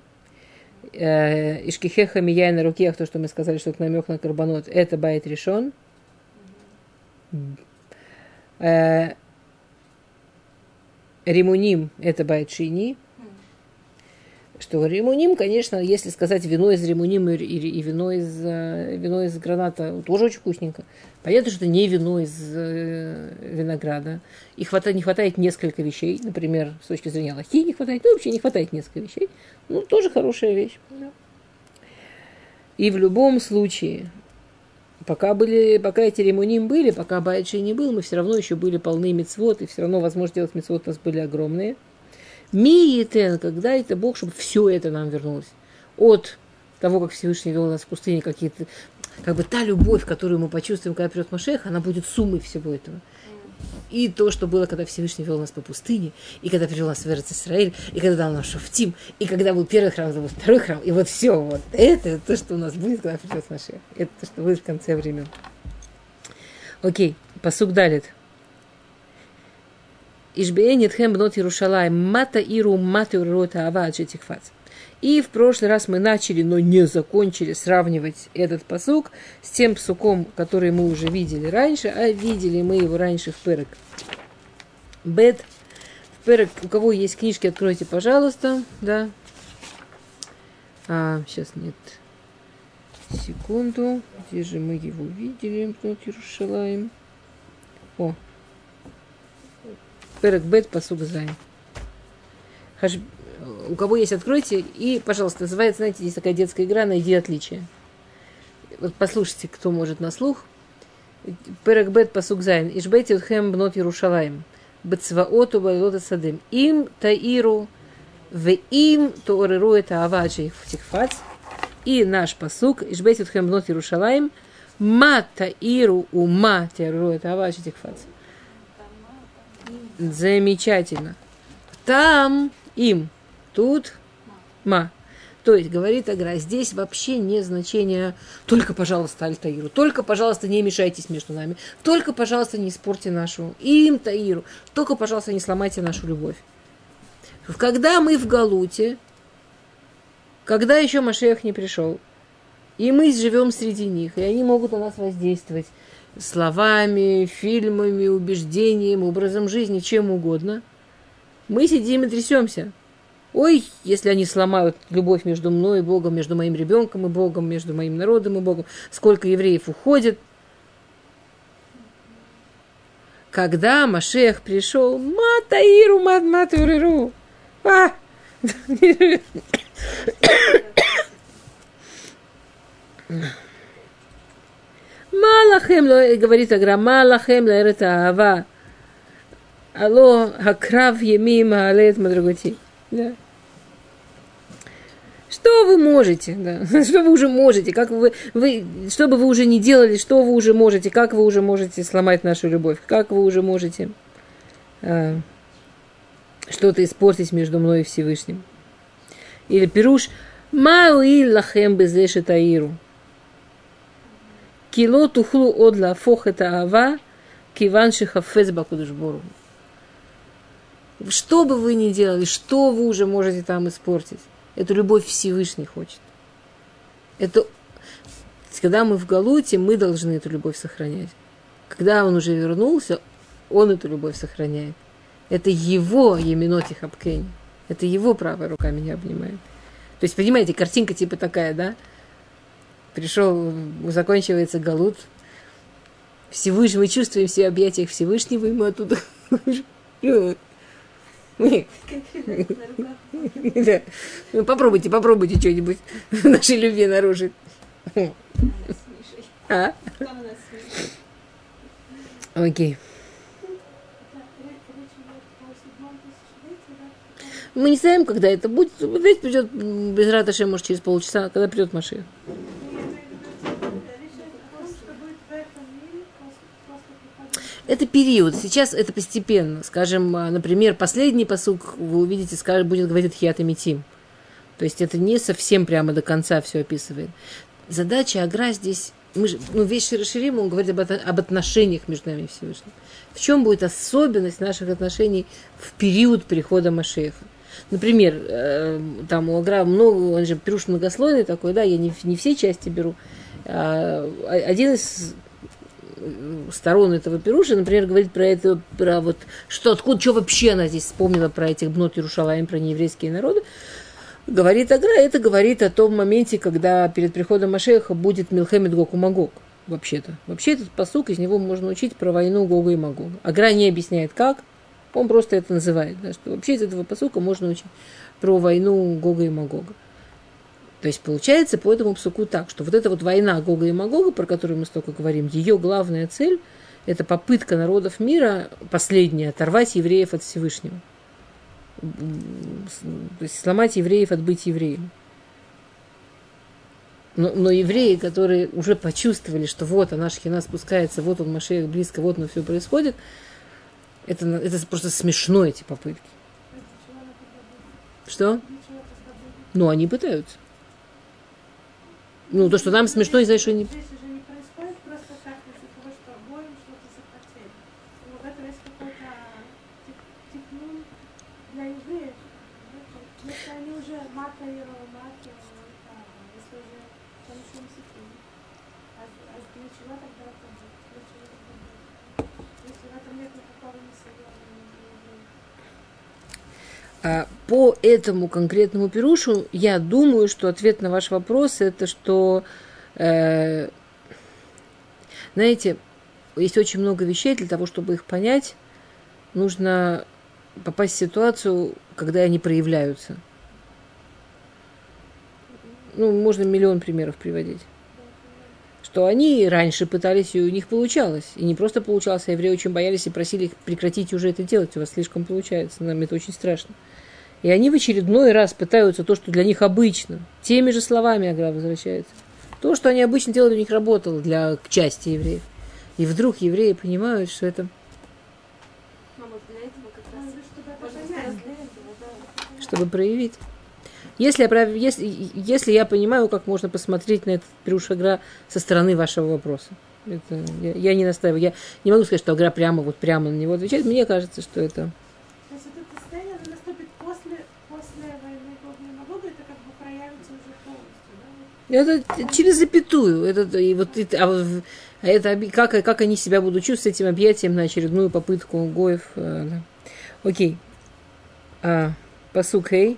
[SPEAKER 1] Э, Ишкихеха мияй на руках, то, что мы сказали, что это намек на карбонот, это байт решен. Э, Римуним – это байт шини. Что римуним, конечно, если сказать вино из римуним и, и- вино, из, э, вино из граната, тоже очень вкусненько. Понятно, что не вино из э, винограда. И хватает, не хватает несколько вещей. Например, с точки зрения лохи не хватает. Ну, вообще не хватает несколько вещей. Ну, тоже хорошая вещь. да. И в любом случае, пока, были, пока эти ремуним были, пока Байчи не был, мы все равно еще были полны мецвод, и все равно возможность делать мецвод у нас были огромные. Ми Етен, когда это Бог, чтобы все это нам вернулось. От того, как Всевышний вел нас в пустыне, какие-то, как бы та любовь, которую мы почувствуем, когда придет Машех, она будет суммой всего этого. И то, что было, когда Всевышний вел нас по пустыне, и когда привел нас в Исраэль, и когда дал нам Шофтим, и когда был первый храм, когда был второй храм, и вот все вот это, то, что у нас будет, когда придет Машех. Это то, что будет в конце времен. Окей, посук далит. Ишбеенит хэм бнот Иерушалай, мата иру мата урота ава аджетихфац. И в прошлый раз мы начали, но не закончили сравнивать этот посук с тем псуком, который мы уже видели раньше, а видели мы его раньше в Перек. Бет. В Перек, у кого есть книжки, откройте, пожалуйста. Да. А, сейчас нет. Секунду. Где же мы его видели? Иерушалаем. О. פרק בית, פסוק זין. Хаш... У кого есть, откройте. И, пожалуйста, называется, знаете, здесь такая детская игра «Найди отличие». Вот послушайте, кто может на слух. פרק בית, פסוק זין. השבעתי אתכם בנות ירושלים. בצבאות או באילות השדה. אם תעירו в им тоореру это аваджи тихфац. И наш посук. Ишбейте утхем бнот Ярушалаем. Ма таиру ума тоореру это аваджи тихфац. Замечательно. Там им, тут ма. То есть, говорит Агра, здесь вообще не значение только, пожалуйста, Аль-Таиру, только, пожалуйста, не мешайтесь между нами, только, пожалуйста, не испорьте нашу им Таиру, только, пожалуйста, не сломайте нашу любовь. Когда мы в Галуте, когда еще Машех не пришел, и мы живем среди них, и они могут на нас воздействовать словами, фильмами, убеждением, образом жизни, чем угодно. Мы сидим и трясемся. Ой, если они сломают любовь между мной и Богом, между моим ребенком и Богом, между моим народом и Богом, сколько евреев уходит. Когда Машех пришел, матаиру, мат матуриру. А! Малахем, говорит Агра, Малахем лаэрет аава. Алло, акрав емим алет мадрагути. Да. Что вы можете, да? Что вы уже можете? Как вы, вы, что бы вы уже не делали, что вы уже можете? Как вы уже можете сломать нашу любовь? Как вы уже можете а, что-то испортить между мной и Всевышним? Или пируш Мауи лахем безеши таиру. Кило тухлу одла фох это ава, киван шихафез. Что бы вы ни делали, что вы уже можете там испортить, эту любовь Всевышний хочет. Это когда мы в Галуте, мы должны эту любовь сохранять. Когда он уже вернулся, он эту любовь сохраняет. Это его Еминоти Хабкени. Это его правая рука меня обнимает. То есть, понимаете, картинка типа такая, да? Пришел, заканчивается Галут. Всевышний, мы чувствуем все объятия Всевышнего, и мы оттуда... Да. Ну, попробуйте, попробуйте что-нибудь нашей любви нарушить. А? Окей. Мы не знаем, когда это будет. Ведь придет без раташи, может, через полчаса, когда придет Машия. Это период. Сейчас это постепенно. Скажем, а, например, последний посук вы увидите, скажем, будет говорить Хиат Митим. То есть это не совсем прямо до конца все описывает. Задача Агра здесь, мы же, ну, весь Широширим, он говорит об, об отношениях между нами Всевышним. В чем будет особенность наших отношений в период прихода Машеха? Например, э, там у Агра много, он же пируш многослойный такой, да, я не, не все части беру. А, один из сторон этого пируша, например, говорит про это, про вот, что откуда, что вообще она здесь вспомнила про этих бнот Иерушалаем, про нееврейские народы. Говорит Агра, это говорит о том моменте, когда перед приходом Машеха будет Милхемед Гог и Магог. Вообще-то. Вообще этот посук, из него можно учить про войну Гога и Магога. Агра не объясняет как, он просто это называет. Да, что вообще из этого посука можно учить про войну Гога и Магога. То есть получается по этому псуку так, что вот эта вот война Гога и Магога, про которую мы столько говорим, ее главная цель – это попытка народов мира, последняя, оторвать евреев от Всевышнего. То есть сломать евреев от быть евреем. Но, но евреи, которые уже почувствовали, что вот она шхина спускается, вот он Машех близко, вот оно все происходит, это, это просто смешно, эти попытки. Что? Ну, они пытаются. Ну, то, что нам смешно, из-за
[SPEAKER 3] уже не для евреев. они уже мата и мата, если уже там еще не сидели. А а для чего тогда это будет? Для чего это будет? Если в этом нет никакого несогласия между евреями.
[SPEAKER 1] А, По этому конкретному пирушу я думаю, что ответ на ваш вопрос это что, э, знаете, есть очень много вещей для того, чтобы их понять, нужно попасть в ситуацию, когда они проявляются. Ну, можно миллион примеров приводить. Что они раньше пытались, и у них получалось. И не просто получалось, а евреи очень боялись и просили их прекратить уже это делать. У вас слишком получается, нам это очень страшно. И они в очередной раз пытаются то, что для них обычно, теми же словами Агра возвращается. То, что они обычно делали, у них работало для части евреев. И вдруг евреи понимают, что это,
[SPEAKER 3] чтобы
[SPEAKER 1] проявить. Если я, прав- если, если я понимаю, как можно посмотреть на этот пируш Агра со стороны вашего вопроса. Это, я, я не настаиваю. Я не могу сказать, что Агра прямо, вот прямо на него отвечает. Мне кажется, что это...
[SPEAKER 3] То есть вот это состояние оно наступит после, после войны Гога и Магога, это как бы проявится уже полностью, да?
[SPEAKER 1] Это через запятую. Это, и вот, это, а, а это как, как они себя будут чувствовать этим объятием на очередную попытку Гоев. Да. Окей. А, посук Хей.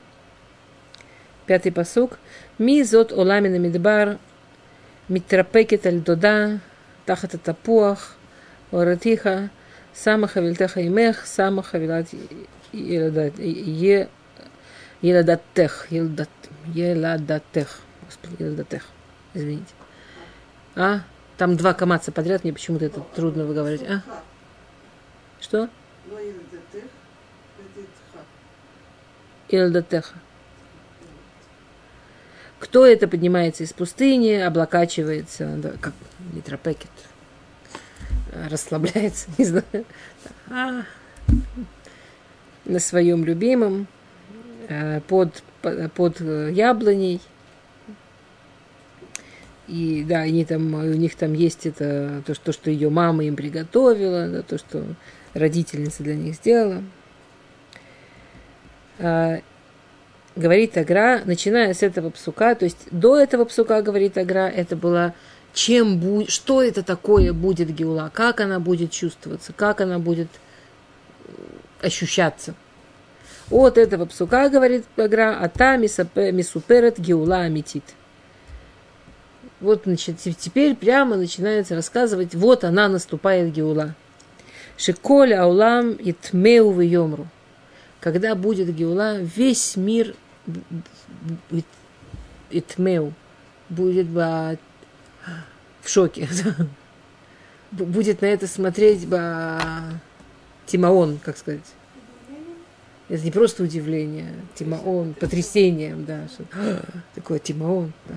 [SPEAKER 1] Пятый посук. Ми зот оламина мидбар. Митрапекет аль дода. Тахата тапуах. Оратиха. Сама хавильтеха имех. Сама хавилат елдат. Елдат тех. Елдат Еладатех. Господи, Еладатех. Извините. А? Там два камаца подряд, мне почему-то это трудно выговаривать. А? Что? Илдатеха. Кто это поднимается из пустыни, облокачивается, да, как литропекет, расслабляется, не знаю, а, на своем любимом под, под э, яблоней, И да, они там, у них там есть это, то, что, что ее мама им приготовила, да, то, что родительница для них сделала. А, говорит Агра, начиная с этого псука, то есть до этого псука, говорит Агра, это была чем будет, что это такое будет Геула, как она будет чувствоваться, как она будет э, ощущаться. От этого псука, говорит Агра, ата мисуперет Геула амитит. Вот значит, теперь прямо начинается рассказывать, вот она наступает Геула. Шиколь аулам и тмеу в йомру. Когда будет Геула, весь мир и тмеу будет в шоке. Будет на это смотреть Тимаон, как сказать. Это не просто удивление, Тимаон, потрясением, да, что, такое Тимаон. Да.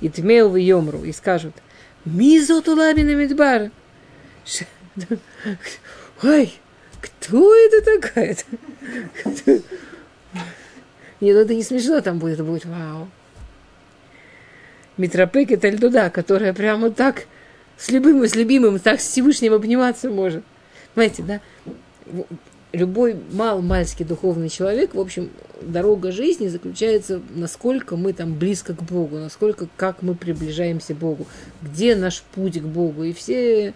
[SPEAKER 1] И Тмеу в Йомру, и скажут, Мизот уламина медбар. Ой, кто это такая? Нет, ну это не смешно там будет, это будет вау. Митропек это льдуда, которая прямо так с любым и с любимым, так с Всевышним обниматься может. Понимаете, да? Любой мал-мальский духовный человек, в общем, дорога жизни заключается, насколько мы там близко к Богу, насколько, как мы приближаемся к Богу, где наш путь к Богу. И все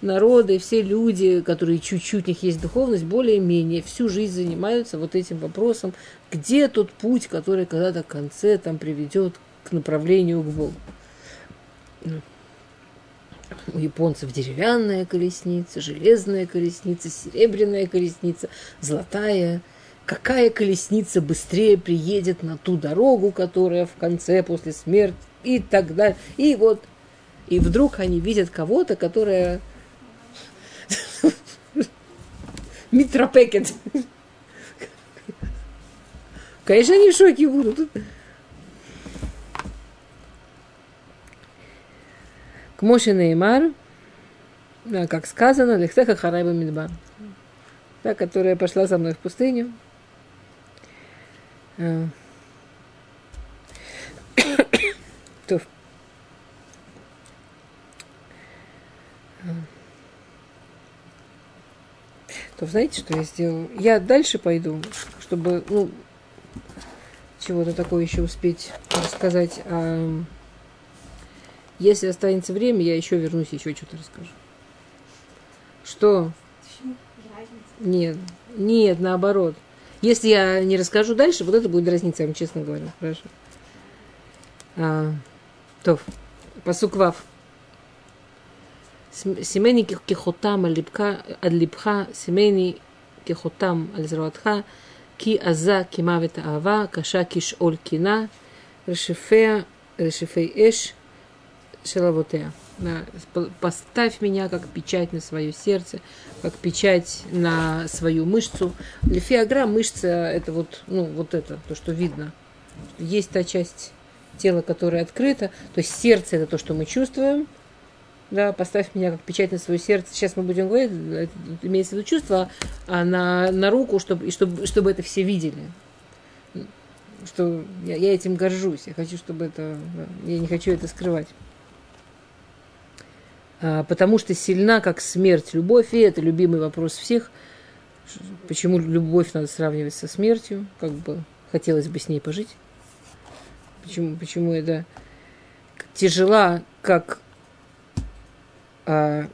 [SPEAKER 1] народы, все люди, которые чуть-чуть у них есть духовность, более-менее всю жизнь занимаются вот этим вопросом, где тот путь, который когда-то в конце там приведет к направлению к Богу. У японцев деревянная колесница, железная колесница, серебряная колесница, золотая. Какая колесница быстрее приедет на ту дорогу, которая в конце после смерти и так далее. И вот, и вдруг они видят кого-то, которая Митропекет. Конечно, они в шоке будут. К Моше Неймар, да, как сказано, Лехтеха Харайба Мидбар. Та, которая пошла со мной в пустыню. А. То. То знаете, что я сделаю? Я дальше пойду, чтобы, ну, чего-то такое еще успеть рассказать. А если останется время, я еще вернусь, еще что-то расскажу. Что? Нет, нет, наоборот. Если я не расскажу дальше, вот это будет разница, я вам честно говорю. Хорошо. А, Тов. Пасук вав. Семейный кихотам адлипха, семейный кихотам альзраватха, ки аза кимавета ава каша киш оль кина, решифея, решифей эш, Шелавотея. Да, поставь меня как печать на свое сердце, как печать на свою мышцу. Лифиагра мышца это вот, ну, вот это, то, что видно. Есть та часть тела, которая открыта, то есть сердце это то, что мы чувствуем. Да, поставь меня как печать на свое сердце. Сейчас мы будем говорить, э, имеется в виду чувство, а на, на руку, чтобы, чтобы, чтобы это все видели что я, я этим горжусь, я хочу, чтобы это, я не хочу это скрывать. А, потому что сильна, как смерть, любовь, и это любимый вопрос всех. Почему любовь надо сравнивать со смертью? Как бы хотелось бы с ней пожить. Почему, почему это тяжела, как а,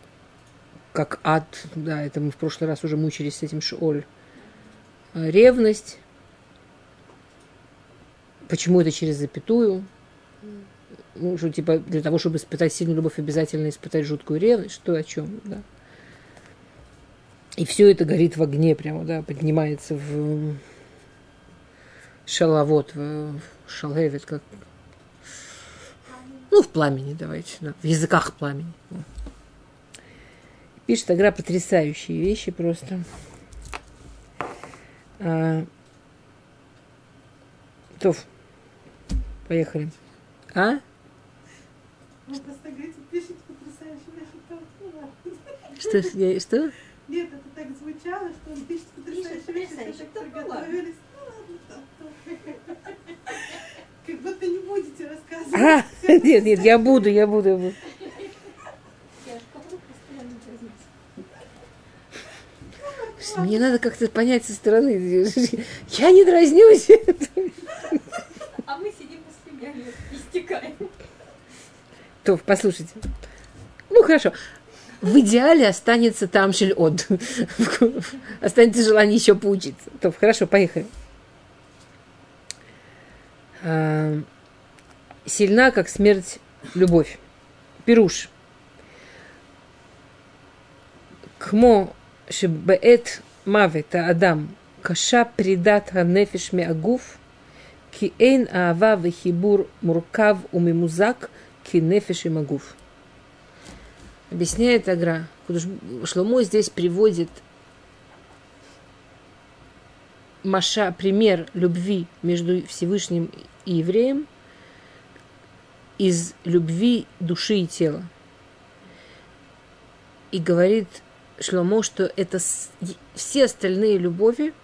[SPEAKER 1] как ад, да, это мы в прошлый раз уже мучились с этим Шиоль. А, ревность. Почему это через запятую? Ну, что, типа, для того, чтобы испытать сильную любовь, обязательно испытать жуткую ревность. Что о чем, да. И все это горит в огне прямо, да, поднимается в шаловод, в шалевит, как... Ну, в пламени, давайте, да, в языках пламени. Пишет Агра потрясающие вещи просто. А, Тоф, поехали. А?
[SPEAKER 3] Вы просто говорите, пишите потрясающие вещи. то, ну
[SPEAKER 1] Что? Я, что?
[SPEAKER 3] Нет, это так звучало, что он пишет потрясающие вещи,
[SPEAKER 4] потрясающе,
[SPEAKER 3] все так
[SPEAKER 4] то,
[SPEAKER 3] приготовились. Ну ладно, то, то. Как будто не будете рассказывать.
[SPEAKER 1] А,
[SPEAKER 3] Все
[SPEAKER 1] Нет, нет, я буду, я буду, я буду. Мне надо как-то понять со стороны. Я не дразнюсь.
[SPEAKER 4] А мы сидим и смеяем, истекаем.
[SPEAKER 1] То, послушайте. Ну, хорошо. В идеале останется там шель-од. Останется желание еще поучиться. То, хорошо, поехали. А, Сильна, как смерть, любовь. Пируш. Кмо шебеэт мавета адам каша придат ханефиш меагуф ки эйн аава вехибур муркав умимузак ки нефиш и магуф. Объясняет Агра. Шломо здесь приводит Маша, пример любви между Всевышним и евреем из любви души и тела. И говорит Шломо, что это все остальные любови,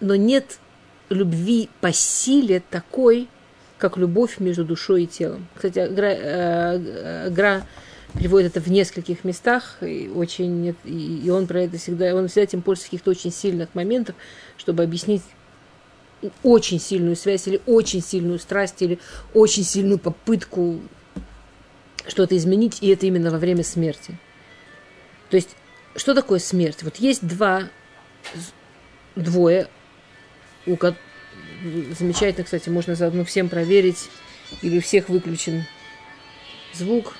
[SPEAKER 1] но нет любви по силе такой, как любовь между душой и телом. Кстати, Гра, э, Гра приводит это в нескольких местах, и, очень, и, он про это всегда, он всегда этим пользуется в каких-то очень сильных моментах, чтобы объяснить очень сильную связь или очень сильную страсть или очень сильную попытку что-то изменить, и это именно во время смерти. То есть, что такое смерть? Вот есть два, двое, у замечательно, кстати, можно заодно всем проверить, или у всех выключен звук.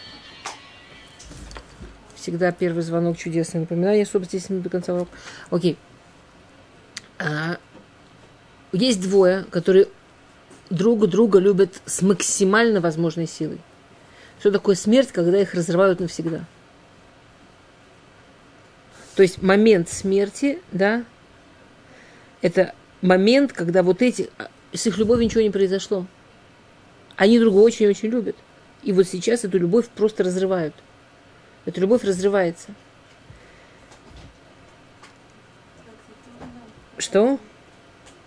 [SPEAKER 1] Всегда первый звонок чудесное напоминание, особо здесь до конца урока. Окей. А, есть двое, которые друг друга любят с максимально возможной силой. Что такое смерть, когда их разрывают навсегда? То есть момент смерти, да, это момент, когда вот эти, а, с их любовью ничего не произошло. Они друга очень-очень любят. И вот сейчас эту любовь просто разрывают. Эта любовь разрывается. Что?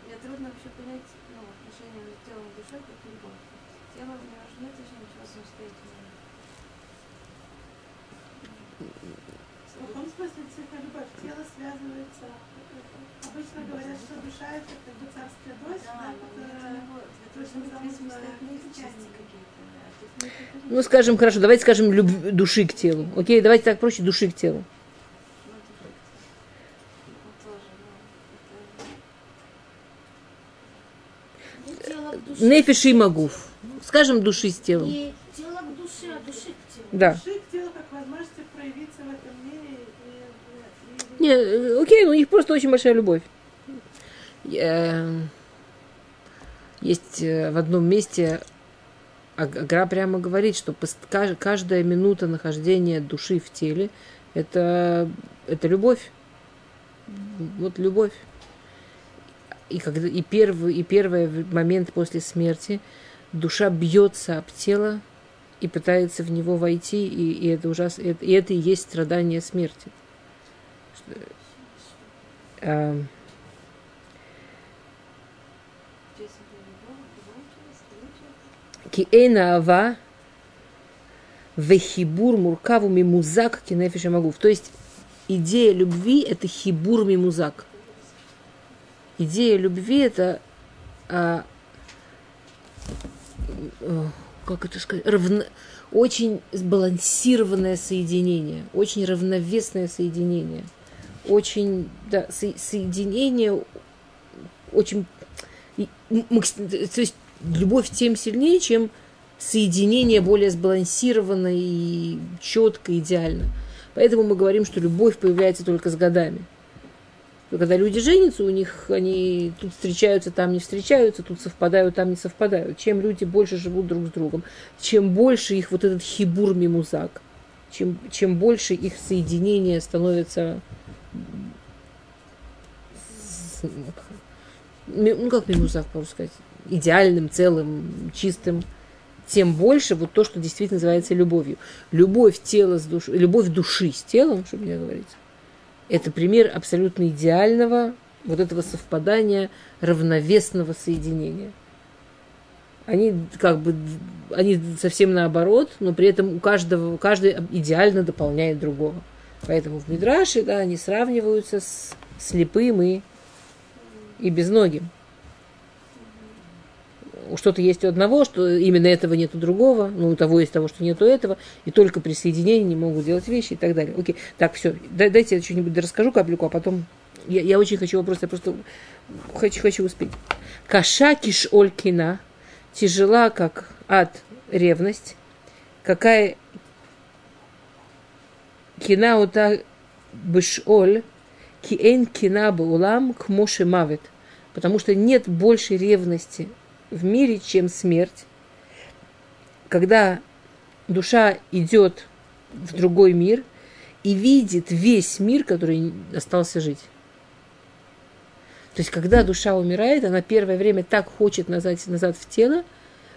[SPEAKER 4] Мне трудно вообще понять ну, отношения между телом и душой, как любовь. Тело не может иметь вообще ничего самостоятельного.
[SPEAKER 3] В каком смысле Тело связывается. Обычно говорят, что душа это как бы царская дочь,
[SPEAKER 4] Да, для
[SPEAKER 3] которая
[SPEAKER 4] него, для
[SPEAKER 3] то есть
[SPEAKER 4] должны быть
[SPEAKER 3] замысла
[SPEAKER 4] зависимости от них части какие-то.
[SPEAKER 1] Ну, скажем, хорошо, давайте скажем люб- души к телу. Окей, давайте так проще, души к телу.
[SPEAKER 4] ну, ну, тоже, ну, это-
[SPEAKER 5] Не тело к душе.
[SPEAKER 1] Нефиш и магуф. Скажем, души с телом.
[SPEAKER 5] Не тело к душе, а души к телу.
[SPEAKER 1] Да.
[SPEAKER 3] Души к телу как возможности проявиться в этом мире и, и- и-
[SPEAKER 1] Не, э, окей, у них просто очень большая любовь. Э, Есть э, в одном месте Аг- Агра прямо говорит, что каждая минута нахождения души в теле это, это любовь. Вот любовь. И, когда, и, первый, и первый момент после смерти душа бьется об тело и пытается в него войти, и, и это ужасно. И это, и это и есть страдание смерти. Эм. э, Киэйна ава вехибур муркаву мимузак кинефиша магув. То есть идея любви – это хибур мимузак. Идея любви – это а, э, как это сказать, равно, очень сбалансированное соединение, очень равновесное соединение – очень, да, со- соединение очень, то есть любовь тем сильнее, чем соединение более сбалансированно и четко, идеально. Поэтому мы говорим, что любовь появляется только с годами. Когда люди женятся, у них они тут встречаются, там не встречаются, тут совпадают, там не совпадают. Чем люди больше живут друг с другом, чем больше их вот этот хибур мимузак, чем, чем больше их соединение становится ну как мимузак, можно сказать, идеальным, целым, чистым, тем больше вот то, что действительно называется любовью. Любовь тела с душой, любовь души с телом, чтобы не говорить, это пример абсолютно идеального вот этого совпадания, равновесного соединения. они как бы они совсем наоборот, но при этом у каждого, каждый идеально дополняет другого. Поэтому в Мидраше, да, они сравниваются с слепым и, и безногим. Что-то есть у одного, что именно этого нет у другого, ну, у того есть того, что нет у этого, и только при соединении не могут делать вещи и так далее. Окей, так, все, дайте я что-нибудь расскажу капельку, а потом я, я очень хочу вопрос, я просто хочу, хочу успеть. Каша киш олькина, тяжела, как ад, ревность. Какая кина ута бышоль, ки эйн кина улам к моше мавит. Потому что нет большей ревности в мире, чем смерть. Когда душа идет в другой мир и видит весь мир, который остался жить. То есть, когда душа умирает, она первое время так хочет назад, назад в тело,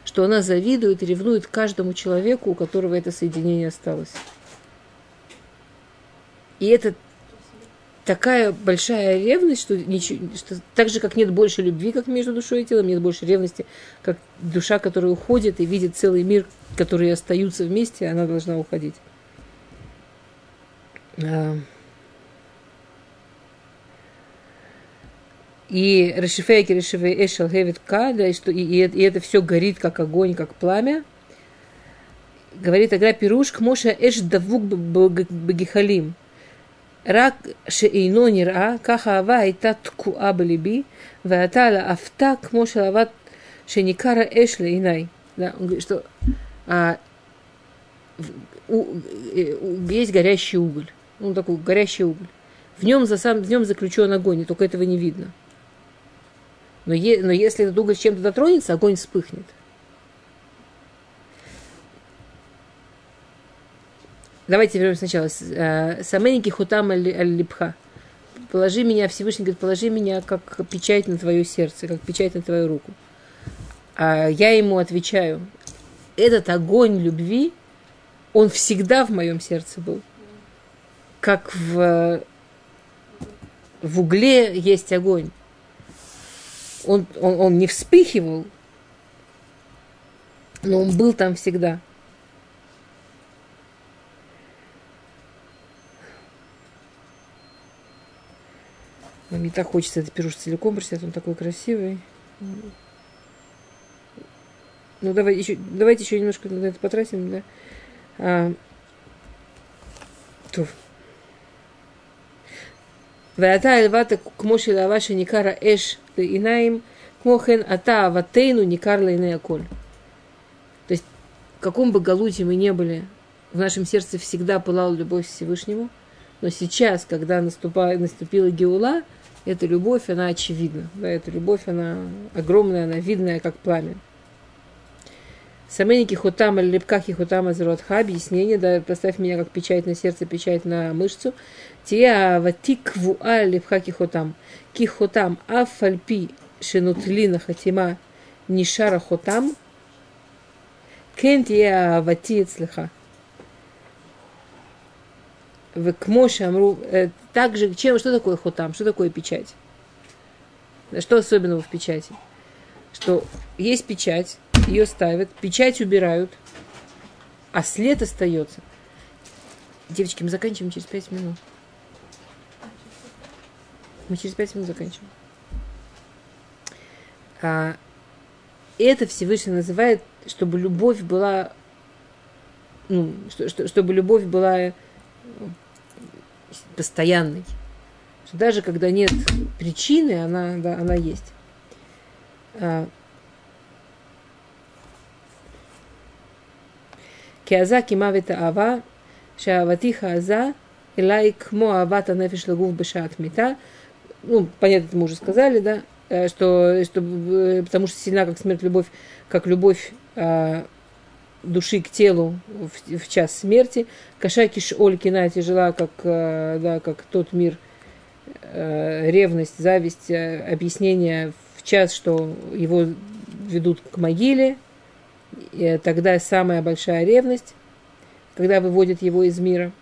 [SPEAKER 1] что она завидует ревнует каждому человеку, у которого это соединение осталось. И это такая большая ревность, что, ничего, что так же, как нет больше любви, как между душой и телом, нет больше ревности, как душа, которая уходит и видит целый мир, которые остаются вместе, она должна уходить. А, И Рашифейки, Рашифей Эшел Хевит Када, и, это все горит, как огонь, как пламя. Говорит Агра Пируш, к Моше Эш Давук Багихалим. Рак шеино нира, каха ава айта ткуа балиби, ваатала афтак, кмо шалават шеникара эшле инай. Да, он говорит, что а, у, у, есть горящий уголь. он такой горящий уголь. В нем, за сам, в нем заключен огонь, и только этого не видно. Но, е, но если этот уголь чем-то дотронется, огонь вспыхнет. Давайте вернемся сначала. Э, Саменики хутам аль-липха. Положи меня, Всевышний говорит, положи меня как печать на твое сердце, как печать на твою руку. А я ему отвечаю, этот огонь любви, он всегда в моем сердце был. Как в, в угле есть огонь он, он, он не вспыхивал, но он был там всегда. Мне так хочется этот пирож целиком прочитать, он такой красивый. Ну, давай еще, давайте еще немножко на это потратим, да. А, то. ואתה הלבנת כמו שלהבה שניכר האש לעיניים, כמו כן אתה אהבתנו ניכר לעיני הכל. То есть, в каком бы галуте мы не были, в нашем сердце всегда пылала любовь к Всевышнему, но сейчас, когда наступа, наступила Геула, эта любовь, она очевидна. Да, эта любовь, она огромная, она видная, как пламя. Саменики хутам или лепкахи хутам азротха, объяснение, да, поставь меня как печать на сердце, печать на мышцу. Тия ватик вуа лепха кихотам. Кихотам афальпи шинутлина хатима нишара хотам. Кен тия вати эцлеха. В кмоше амру. Также, чем, что такое хотам? Что такое печать? Что особенного в печати? Что есть печать, ее ставят, печать убирают, а след остается. Девочки, мы заканчиваем через пять минут. Мы через пять минут заканчиваем. А, это Всевышний называет, чтобы любовь была, ну, что, что, чтобы любовь была постоянной. Что даже когда нет причины, она, да, она есть. А, כעזה כמוות האהבה, שאהבתיך עזה אליי כמו אהבת הנפש לגוף בשעת מיתה, ну, понятно, это мы уже сказали, да, э, что, что потому что сильна как смерть любовь, как любовь а, души к телу в, в час смерти. кошакиш Олькина тяжела, как, э, да, как тот мир, э, ревность, зависть, э, объяснение в час, что его ведут к могиле. И тогда самая большая ревность, когда выводят его из мира.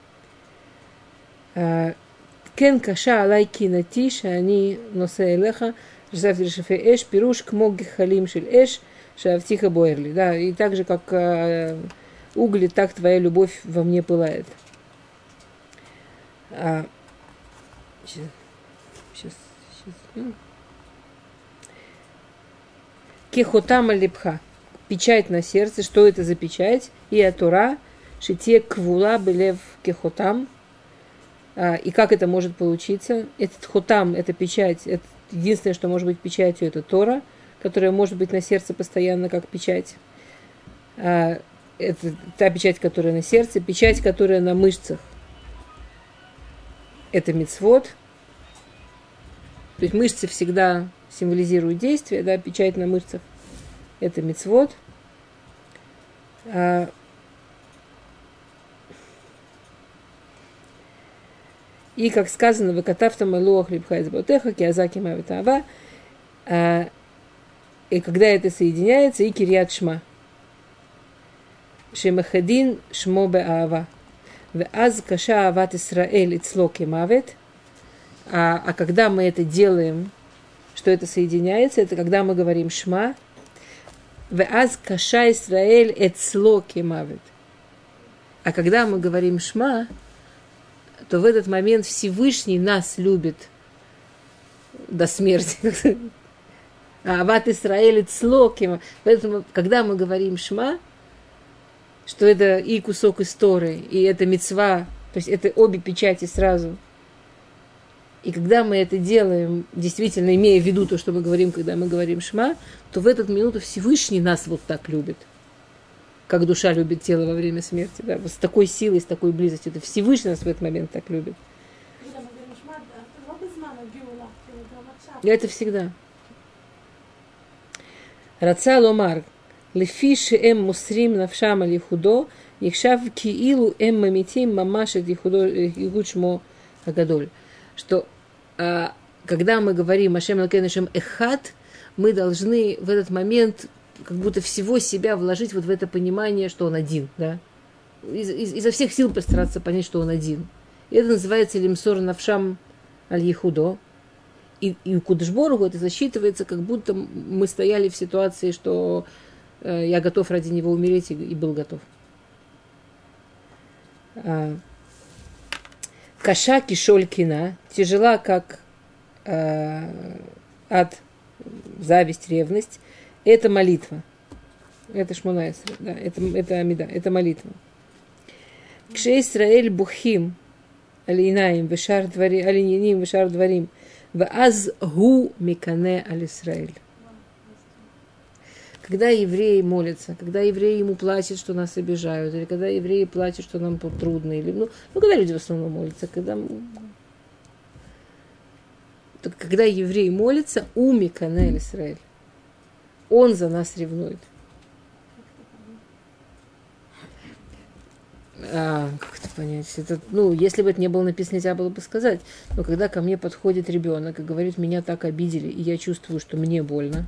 [SPEAKER 1] Кен каша алайки натиша, они носе элеха, ржав эш, пируш, кмог халим шель эш – Шавтиха Бойерли. Да, и так же, как э, угли, так твоя любовь во мне пылает. А, сейчас, сейчас, сейчас. ну. Кехотама липха. Печать на сердце. Что это за печать? И атура. Шите квула белев кехотам. А, и как это может получиться? Этот хотам, это печать, это единственное, что может быть печатью, это Тора, которая может быть на сердце постоянно как печать. А, это та печать, которая на сердце, печать, которая на мышцах. Это мицвод. То есть мышцы всегда символизируют действие, да, печать на мышцах. Это мицвод. А, И, как сказано, выкатавта малуах липхайз ботеха, киазаки мавитава. И когда это соединяется, и кирьят шма. Шемахадин шмо беава. Ваз каша ават Исраэль ицлоки мавет. А, а когда мы это делаем, что это соединяется, это когда мы говорим шма. Ваз каша Исраэль эцлоки мавет. А когда мы говорим шма, то в этот момент Всевышний нас любит до смерти. Ават Исраэль Цлоким. Поэтому, когда мы говорим Шма, что это и кусок истории, и это мецва, то есть это обе печати сразу. И когда мы это делаем, действительно имея в виду то, что мы говорим, когда мы говорим Шма, то в эту минуту Всевышний нас вот так любит как душа любит тело во время смерти, да, вот с такой силой, с такой близостью. Это Всевышний нас в этот момент так любит.
[SPEAKER 3] это לא
[SPEAKER 1] רצה לומר, לפי שהם מוסרים נפשם על ייחודו, נחשב כאילו הם ממיתים ממש את ייחודו, ייחוד שמו הגדול. Что а, когда мы говорим Ашем Лакенешем Эхат, мы должны в этот момент как будто всего себя вложить вот в это понимание, что он один, да? Из, из- изо всех сил постараться понять, что он один. И это называется лимсор навшам аль ехудо. и, и Кудышборгу это засчитывается, как будто мы стояли в ситуации, что э, я готов ради него умереть и, и был готов. А, Каша кишоль кина, тяжела как э, ад, зависть, ревность. Это молитва. Это Шмонайсра, да, это, это Амида, это молитва. Кше Исраэль бухим, алинаим, вешар дварим, алиняним, вешар дварим, ваз гу микане аль Исраэль. Когда евреи молятся, когда евреи ему плачут, что нас обижают, или когда евреи плачут, что нам трудно, или, ну, ну, когда люди в основном молятся, когда когда еврей молится, уми канель Израиль. Он за нас ревнует. А, как это понять? Это, ну, если бы это не было написано, нельзя было бы сказать. Но когда ко мне подходит ребенок и говорит, меня так обидели, и я чувствую, что мне больно.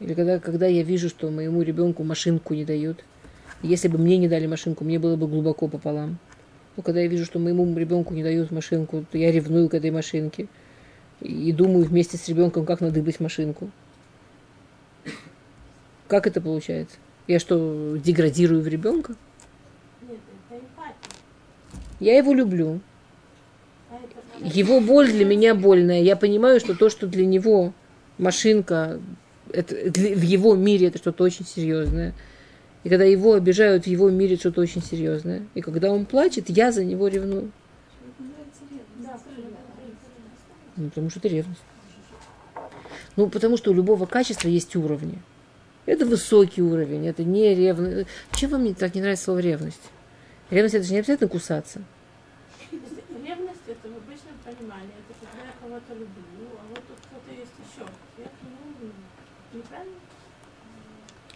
[SPEAKER 1] Или когда, когда я вижу, что моему ребенку машинку не дают. Если бы мне не дали машинку, мне было бы глубоко пополам. Но когда я вижу, что моему ребенку не дают машинку, то я ревную к этой машинке. И думаю вместе с ребенком, как надыбать машинку. Как это получается? Я что, деградирую в ребенка? Я его люблю. Его боль для меня больная. Я понимаю, что то, что для него машинка, это, для- в его мире это что-то очень серьезное. И когда его обижают в его мире что-то очень серьезное. И когда он плачет, я за него ревную. Ну, потому что это ревность. Ну, потому что у любого качества есть уровни. Это высокий уровень, это не ревность. Чем вам так не нравится слово ревность? Ревность это же не обязательно кусаться.
[SPEAKER 3] Ревность это в обычном понимании. Это когда я кого-то люблю, а вот тут кто-то есть еще. Я нему неправильно?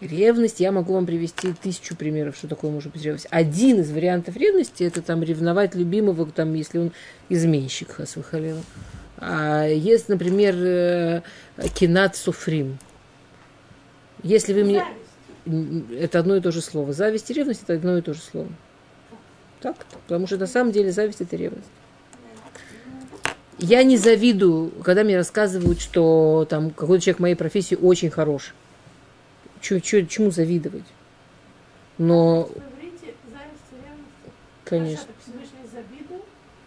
[SPEAKER 1] Ревность, я могу вам привести тысячу примеров, что такое может быть ревность. Один из вариантов ревности это там ревновать любимого, там, если он изменщик, хасвахалила. А есть, например, э, кинат суфрим. Если вы мне...
[SPEAKER 3] Зависть.
[SPEAKER 1] Это одно и то же слово. Зависть и ревность это одно и то же слово. Так? Потому что на самом деле зависть это ревность. Я не завидую, когда мне рассказывают, что там какой-то человек моей профессии очень хорош. чё- чё- чему завидовать? Но,
[SPEAKER 3] зависть ревность.
[SPEAKER 1] конечно,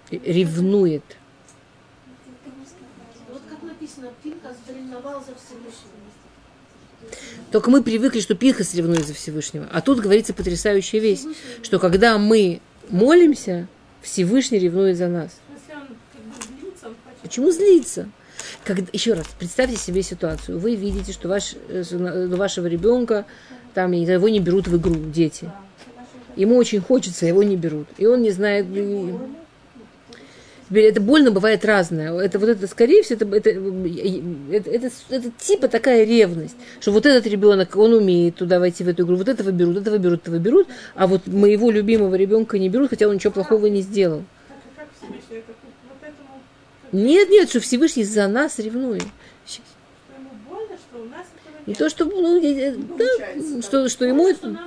[SPEAKER 1] ревнует.
[SPEAKER 5] Вот как написано, Пинхас ревновал за Всевышнего.
[SPEAKER 1] Только мы привыкли, что Пинхас ревнует за Всевышнего. А тут говорится потрясающая вещь, что когда мы молимся, Всевышний ревнует за нас.
[SPEAKER 3] Как.
[SPEAKER 1] Почему злиться? Когда, еще раз, представьте себе ситуацию. Вы видите, что ваш, э, вашего ребенка, там, я не знаю, его не берут в игру дети. Ему очень хочется, его не берут. И он не знает... это больно бывает разное. Это вот это, скорее всего, это, это, это, это, это типа такая ревность, что вот этот ребенок, он умеет туда войти в эту игру, вот этого берут, этого берут, этого берут, а вот моего любимого ребенка не берут, хотя он ничего плохого не сделал. Нет, нет, что Всевышний за нас ревнует. Не то, что, ну, да, что, что ему это, да.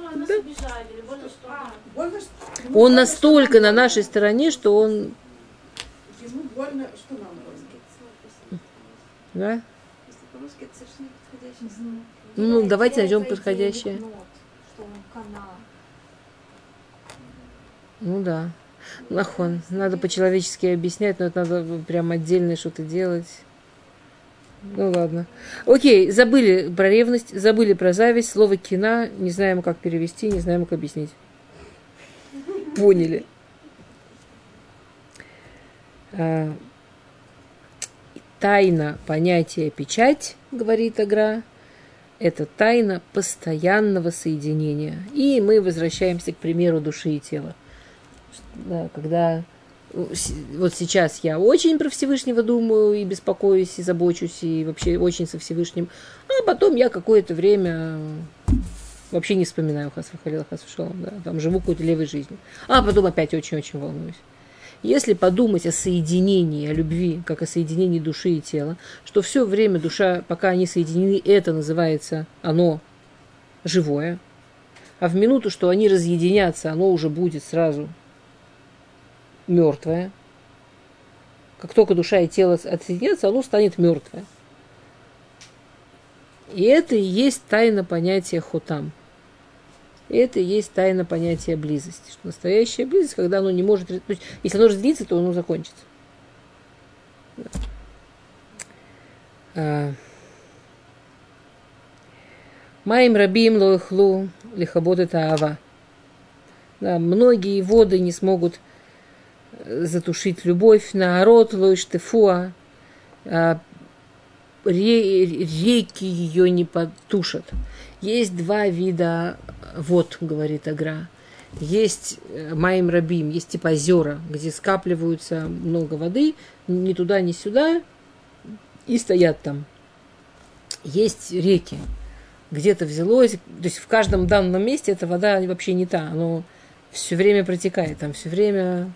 [SPEAKER 3] А,
[SPEAKER 1] он настолько на нашей стороне, что он,
[SPEAKER 2] больно, что нам
[SPEAKER 1] да?
[SPEAKER 4] Если по-русски это совершенно подходящее слово.
[SPEAKER 1] Ну, давайте найдем подходящее. Ну да. Нахон, надо по-человечески объяснять, но это надо прям отдельно что-то делать. Ну ладно. Окей, забыли про ревность, забыли про зависть, слово кина, не знаем, как перевести, не знаем, как объяснить. Поняли. А, Тайна понятия печать, говорит Агра, это тайна постоянного соединения. И мы возвращаемся к примеру души и тела. Да, когда э, вот сейчас я очень про Всевышнего думаю и беспокоюсь, и забочусь, и вообще очень со Всевышним, а потом я какое-то время вообще не вспоминаю Хасвахалила Хасвашалом, да, там живу какой-то левой жизнью. А потом опять очень-очень волнуюсь. Если подумать о соединении, о любви, как о соединении души и тела, что все время душа, пока они соединены, это называется оно живое, а в минуту, что они разъединятся, оно уже будет сразу мертвое. Как только душа и тело отсоединятся, оно станет мертвое. И это и есть тайна понятия хотам. И это и есть тайна понятия близости. Что настоящая близость, когда оно не может... То есть, если оно разделится, то оно закончится. Да. А. Маим рабим лоихлу лихабот это ава. Да, многие воды не смогут э, затушить любовь. На рот лоиш. А, ре- реки ее не потушат. Есть два вида вод, говорит Агра. Есть э, Маим Рабим, есть типа озера, где скапливаются много воды, ни туда, ни сюда, и стоят там. Есть реки, где-то взялось, то есть в каждом данном месте эта вода вообще не та, оно все время протекает, там все время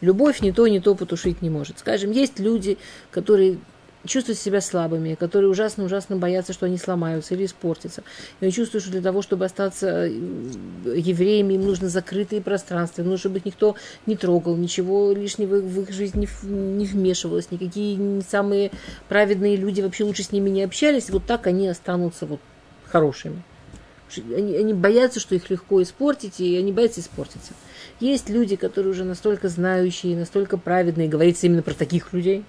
[SPEAKER 1] любовь не то, не то потушить не может. Скажем, есть люди, которые чувствуют себя слабыми, которые ужасно-ужасно боятся, что они сломаются или испортятся. И они чувствуют, что для того, чтобы остаться э, евреями, им нужно закрытые пространства, нужно, чтобы их никто не трогал, ничего лишнего в их жизнь не, вмешивалось, никакие не самые праведные люди вообще лучше с ними не общались, вот так они останутся вот хорошими. Они, они боятся, что их легко испортить, и они боятся испортиться. Есть люди, которые уже настолько знающие, настолько праведные, говорится именно про таких людей,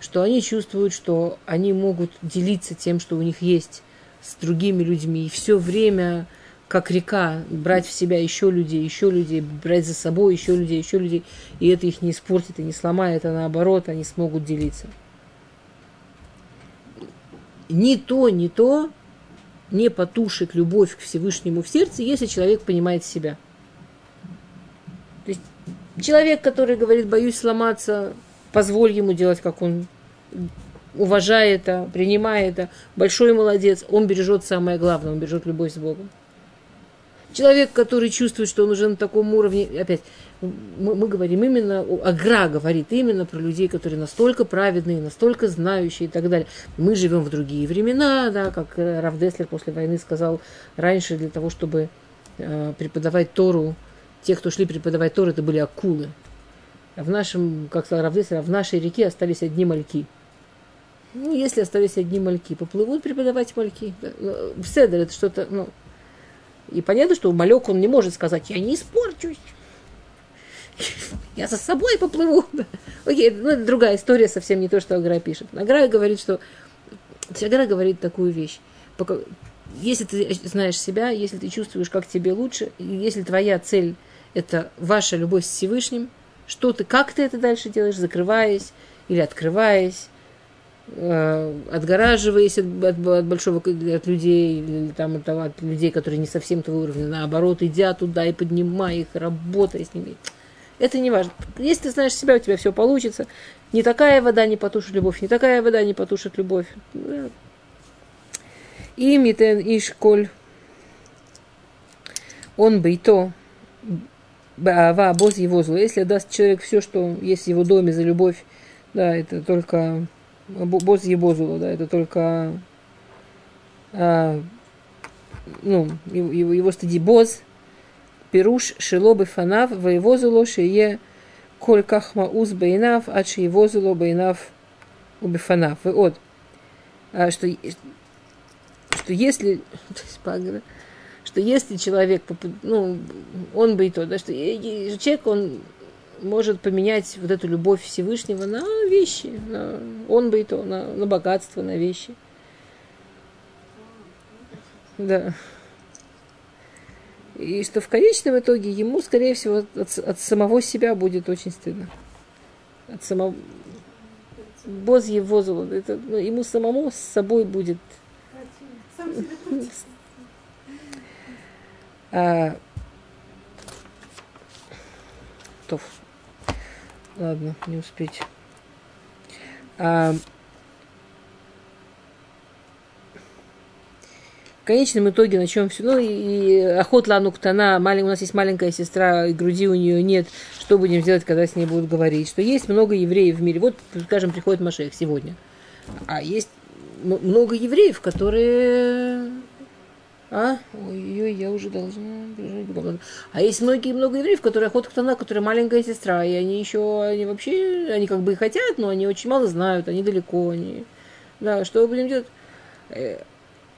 [SPEAKER 1] что они чувствуют, что они могут делиться тем, что у них есть с другими людьми, и все время, как река, брать в себя еще людей, еще людей, брать за собой еще людей, еще людей, и это их не испортит и не сломает, а наоборот, они смогут делиться. Ни то, ни то не потушит любовь к Всевышнему в сердце, если человек понимает себя. То есть человек, который говорит, боюсь сломаться, позволь ему делать, как он уважая это, принимая это, большой молодец, он бережет самое главное, он бережет любовь с Богом. Человек, который чувствует, что он уже на таком уровне, опять, мы, мы говорим именно, Агра говорит именно про людей, которые настолько праведные, настолько знающие и так далее. Мы живем в другие времена, да, как э, Раф Деслер после войны сказал раньше, для того, чтобы э, преподавать Тору, те, кто шли преподавать Тору, это были акулы. В нашем, как сказал а в нашей реке остались одни мальки. Ну, если остались одни мальки, поплывут преподавать мальки. Да. Ну, Седер это что-то, ну, и понятно, что малек он не может сказать, я не испорчусь. Я за собой поплыву. Окей, ну, это другая история, совсем не то, что Агра пишет. Агра говорит, что... Агра говорит такую вещь. Если ты знаешь себя, если ты чувствуешь, как тебе лучше, если твоя цель – это ваша любовь с Всевышним, что ты, как ты это дальше делаешь, закрываясь или открываясь, э, отгораживаясь от, от- от большого от людей, или там, от, от людей, которые не совсем твоего уровня, наоборот, идя туда и поднимая их, работая с ними. Это не важно. Если ты знаешь себя, у тебя все получится. Не такая вода не потушит любовь, не такая вода не потушит любовь. И митен иш коль он бы и то Баава, боз его зло. Если даст человек все, что есть в его доме за любовь, да, это только бо- боз его зло, да, это только а, ну, его, его, его стыди боз, пируш шилобы фанав, воевозуло шие коль кахма уз бейнав, ад шиевозуло бейнав убифанав. И от, а, что, что если, что если человек, ну, он бы и то, да, что человек, он может поменять вот эту любовь Всевышнего на вещи, на, он бы и то, на, на богатство, на вещи. Да. И что в конечном итоге ему, скорее всего, от, от самого себя будет очень стыдно. От самого... Боз его золото. Это, ну, ему самому с собой будет
[SPEAKER 3] Сам против.
[SPEAKER 1] А... Тоф. Ладно, не успеть. А... В конечном итоге на чем все? Ну и, и охот лану ктана, малень- у нас есть маленькая сестра, и груди у нее нет. Что будем делать, когда с ней будут говорить? Что есть много евреев в мире. Вот, скажем, приходит Машех сегодня. А есть много евреев, которые а? Ой-ой, я уже должна. А есть многие много евреев, которые охота ктана, которые маленькая сестра, и они еще, они вообще, они как бы и хотят, но они очень мало знают, они далеко, они... Да, что будем делать? Э,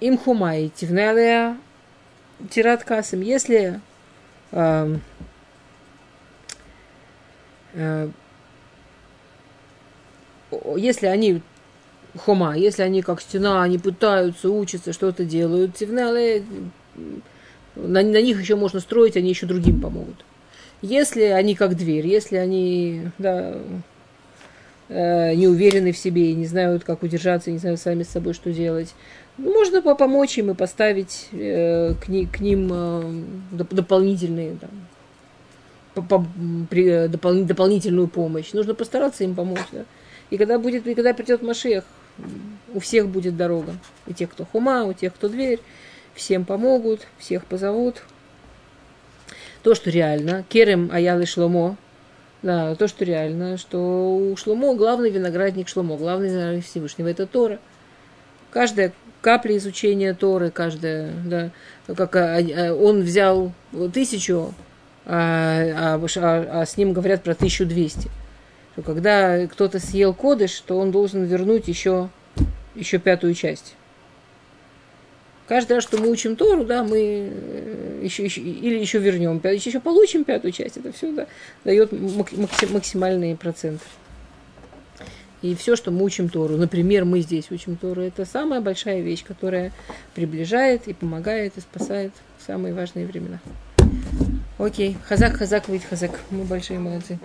[SPEAKER 1] Им хумай, тивнелия, тират касым. Если ам, э, о- если они хома, если они как стена, они пытаются, учатся, что-то делают, тивнеле, на, на них еще можно строить, они еще другим помогут. Если они как дверь, если они да, э, не уверены в себе, и не знают, как удержаться, не знают сами с собой, что делать, ну, можно по- помочь им и поставить э, к, ни- к ним э, доп- дополнительные там, по- по- при- э, допол- дополнительную помощь. Нужно постараться им помочь. Да? И когда будет, и когда придет Машех, у всех будет дорога. У тех, кто хума, у тех, кто дверь. Всем помогут, всех позовут. То, что реально, Керем Аял и Шломо, да, то, что реально, что у Шломо главный виноградник Шломо, главный виноградник Всевышнего, это Тора. Каждая капля изучения Торы, каждая, да, как а, а, он взял тысячу, а, а, а- а с ним говорят про 1200 что когда кто-то съел кодыш, то он должен вернуть еще, еще пятую часть. Каждый раз, что мы учим Тору, да, мы э, еще, еще, или еще вернем, еще, еще получим пятую часть. Это все да, дает мак- макси- максимальные проценты. И все, что мы учим Тору, например, мы здесь учим Тору, это самая большая вещь, которая приближает и помогает и спасает в самые важные времена. Окей, хазак, хазак, выйдь хазак. Мы большие молодцы.